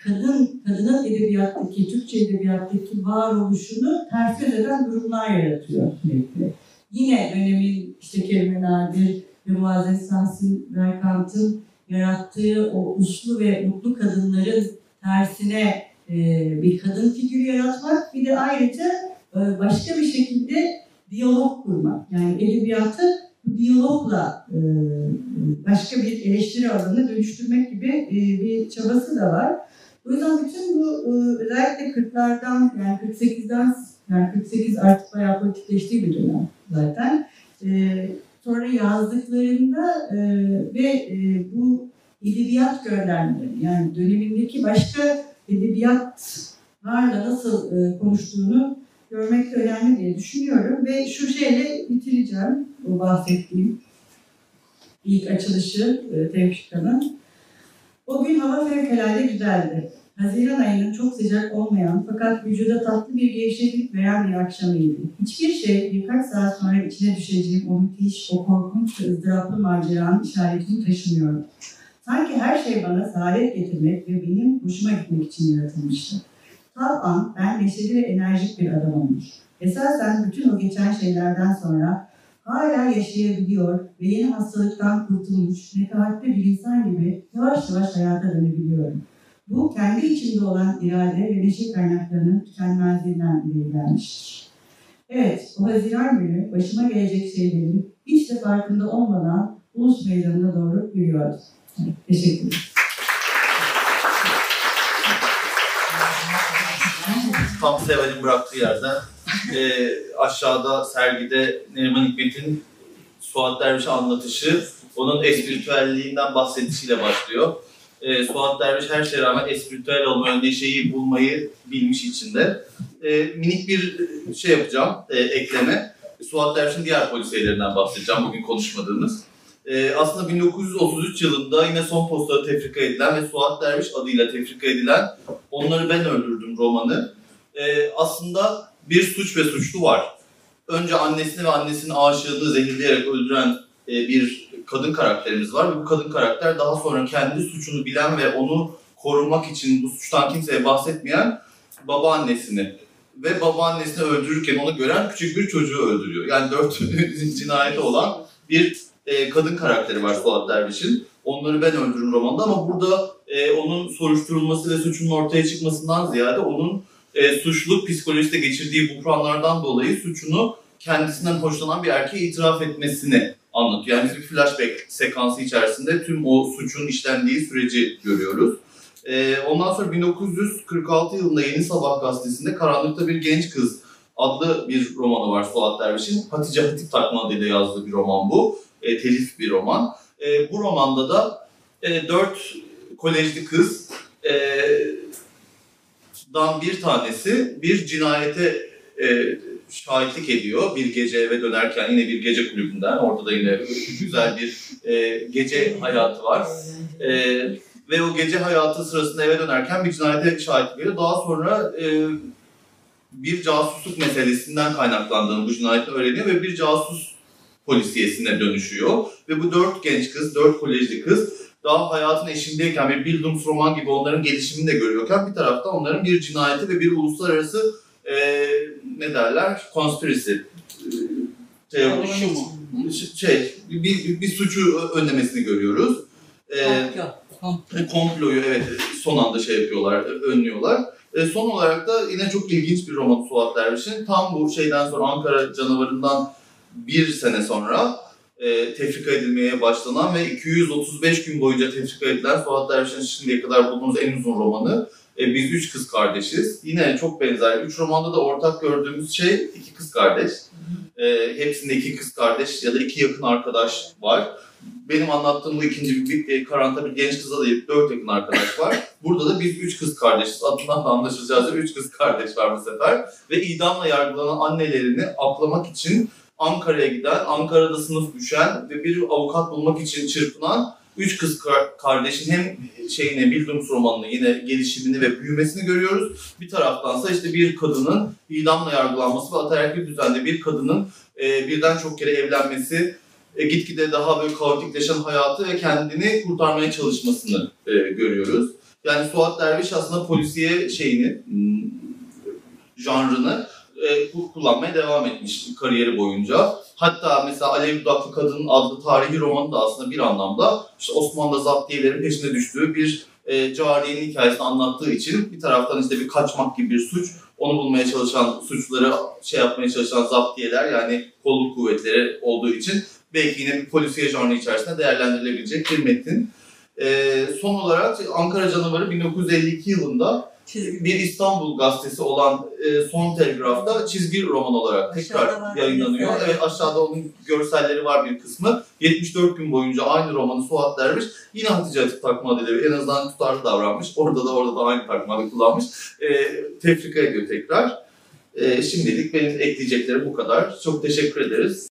kadın kadının edebiyattaki, Türkçe edebiyattaki varoluşunu ters eden durumlar yaratıyor sürekli. Yine dönemin işte Kerime Nadir ve Muazzez Tahsin Berkant'ın yarattığı o uslu ve mutlu kadınların tersine e, bir kadın figürü yaratmak bir de ayrıca e, başka bir şekilde diyalog kurmak. Yani edebiyatı diyalogla e, başka bir eleştiri alanına dönüştürmek gibi e, bir çabası da var. O yüzden bütün bu e, özellikle 40'lardan yani 48'den yani 48 artık bayağı politikleştiği bir dönem zaten. E, sonra yazdıklarında ve bu edebiyat göndermeleri yani dönemindeki başka edebiyatlarla nasıl e, konuştuğunu görmek de önemli diye düşünüyorum ve şu şeyle bitireceğim bu bahsettiğim ilk açılışı e, Tevfika'nın. O gün hava fevkalade güzeldi. Haziran ayının çok sıcak olmayan fakat vücuda tatlı bir gevşeklik veren bir akşamıydı. Hiçbir şey birkaç saat sonra içine düşeceğim o müthiş, o korkunç ve ızdıraplı maceranın işaretini taşımıyordu. Sanki her şey bana saadet getirmek ve benim hoşuma gitmek için yaratılmıştı. Tal an ben neşeli ve enerjik bir adam olmuş. Esasen bütün o geçen şeylerden sonra hala yaşayabiliyor ve yeni hastalıktan kurtulmuş, nekahatli bir insan gibi yavaş yavaş hayata dönebiliyorum. Bu kendi içimde olan irade ve neşe kaynaklarının tükenmezliğinden ileri gelmiştir. Evet, o Haziran günü başıma gelecek şeylerin hiç de farkında olmadan ulus meydanına doğru yürüyordum. Evet, teşekkür ederim. Tam Seval'in bıraktığı yerden e, aşağıda sergide Neriman Hikmet'in Suat Derviş'e anlatışı onun espritüelliğinden bahsedişiyle başlıyor. E, Suat Derviş her şeye rağmen espritüel olmayı, neşeyi bulmayı bilmiş içinde. E, minik bir şey yapacağım, e, ekleme. Suat Derviş'in diğer polisiyelerinden bahsedeceğim bugün konuşmadığımız. E, aslında 1933 yılında yine son postada tefrika edilen ve Suat Derviş adıyla tefrika edilen Onları Ben Öldürdüm romanı e, aslında bir suç ve suçlu var. Önce annesini ve annesinin aşığını zehirleyerek öldüren e, bir kadın karakterimiz var ve bu kadın karakter daha sonra kendi suçunu bilen ve onu korumak için bu suçtan kimseye bahsetmeyen babaannesini ve babaannesini öldürürken onu gören küçük bir çocuğu öldürüyor. Yani dört cinayeti olan bir e, kadın karakteri var Suat Derviş'in. Onları ben öldürürüm romanında ama burada e, onun soruşturulması ve suçunun ortaya çıkmasından ziyade onun e, suçluluk psikolojisinde geçirdiği buhranlardan dolayı suçunu kendisinden hoşlanan bir erkeğe itiraf etmesini anlatıyor. Yani bir flashback sekansı içerisinde tüm o suçun işlendiği süreci görüyoruz. E, ondan sonra 1946 yılında Yeni Sabah gazetesinde Karanlıkta Bir Genç Kız adlı bir romanı var Suat Derviş'in. Hatice Hatip Takma adıyla yazdığı bir roman bu. E, telif bir roman. E, bu romanda da e, dört kolejli kız e, dan bir tanesi bir cinayete e, şahitlik ediyor. Bir gece eve dönerken yine bir gece kulübünden. Orada da yine güzel bir e, gece hayatı var. E, ve o gece hayatı sırasında eve dönerken bir cinayete şahitlik ediyor. Daha sonra e, bir casusluk meselesinden kaynaklandığını bu cinayeti öğreniyor ve bir casus polisiyesine dönüşüyor. Ve bu dört genç kız, dört kolejli kız daha hayatın eşindeyken bir Bildungsroman gibi onların gelişimini de görüyorken bir taraftan onların bir cinayeti ve bir uluslararası e, ne derler conspiracy e, şey, şey bir, bir, bir suçu önlemesini görüyoruz. E, komployu evet son anda şey yapıyorlar, önlüyorlar. E, son olarak da yine çok ilginç bir roman Suat Derviş'in. Tam bu şeyden sonra Ankara canavarından bir sene sonra e, tefrika edilmeye başlanan ve 235 gün boyunca tefrika edilen Suat Derviş'in şimdiye kadar bulduğumuz en uzun romanı. E, biz üç kız kardeşiz. Yine çok benzer. Üç romanda da ortak gördüğümüz şey iki kız kardeş. E, hepsinde iki kız kardeş ya da iki yakın arkadaş var. Benim anlattığım bu ikinci bir, bir karanta bir genç kıza da dört yakın arkadaş var. Burada da biz üç kız kardeşiz. Adından da anlaşılacağız. Üç kız kardeş var bu sefer. Ve idamla yargılanan annelerini aklamak için Ankara'ya giden, Ankara'da sınıf düşen ve bir avukat bulmak için çırpınan üç kız kar- kardeşin hem şeyine Bildungs romanını yine gelişimini ve büyümesini görüyoruz. Bir taraftansa işte bir kadının idamla yargılanması ve ataerkil düzende bir kadının e, birden çok kere evlenmesi, e, gitgide daha böyle kaotikleşen hayatı ve kendini kurtarmaya çalışmasını e, görüyoruz. Yani Suat Derviş aslında polisiye şeyini, hmm, janrını e, ku- kullanmaya devam etmiş kariyeri boyunca. Hatta mesela Alev Dudaklı Kadın adlı tarihi romanı da aslında bir anlamda işte Osmanlı zaptiyelerin peşine düştüğü bir e, cariyenin hikayesini anlattığı için bir taraftan işte bir kaçmak gibi bir suç, onu bulmaya çalışan suçları şey yapmaya çalışan zaptiyeler yani kolluk kuvvetleri olduğu için belki yine bir polisiye janrı içerisinde değerlendirilebilecek bir metin. E, son olarak Ankara Canavarı 1952 yılında bir İstanbul gazetesi olan e, Son Telgraf'ta çizgi roman olarak tekrar Aşağıda yayınlanıyor. Evet aşağıda onun görselleri var bir kısmı. 74 gün boyunca aynı romanı Suat Derviş yine Hatice Atık takma adıyla en azından tutarlı davranmış. Orada da orada da aynı takma adı kullanmış. E, tefrika ediyor tekrar. E, şimdilik benim ekleyeceklerim bu kadar. Çok teşekkür ederiz.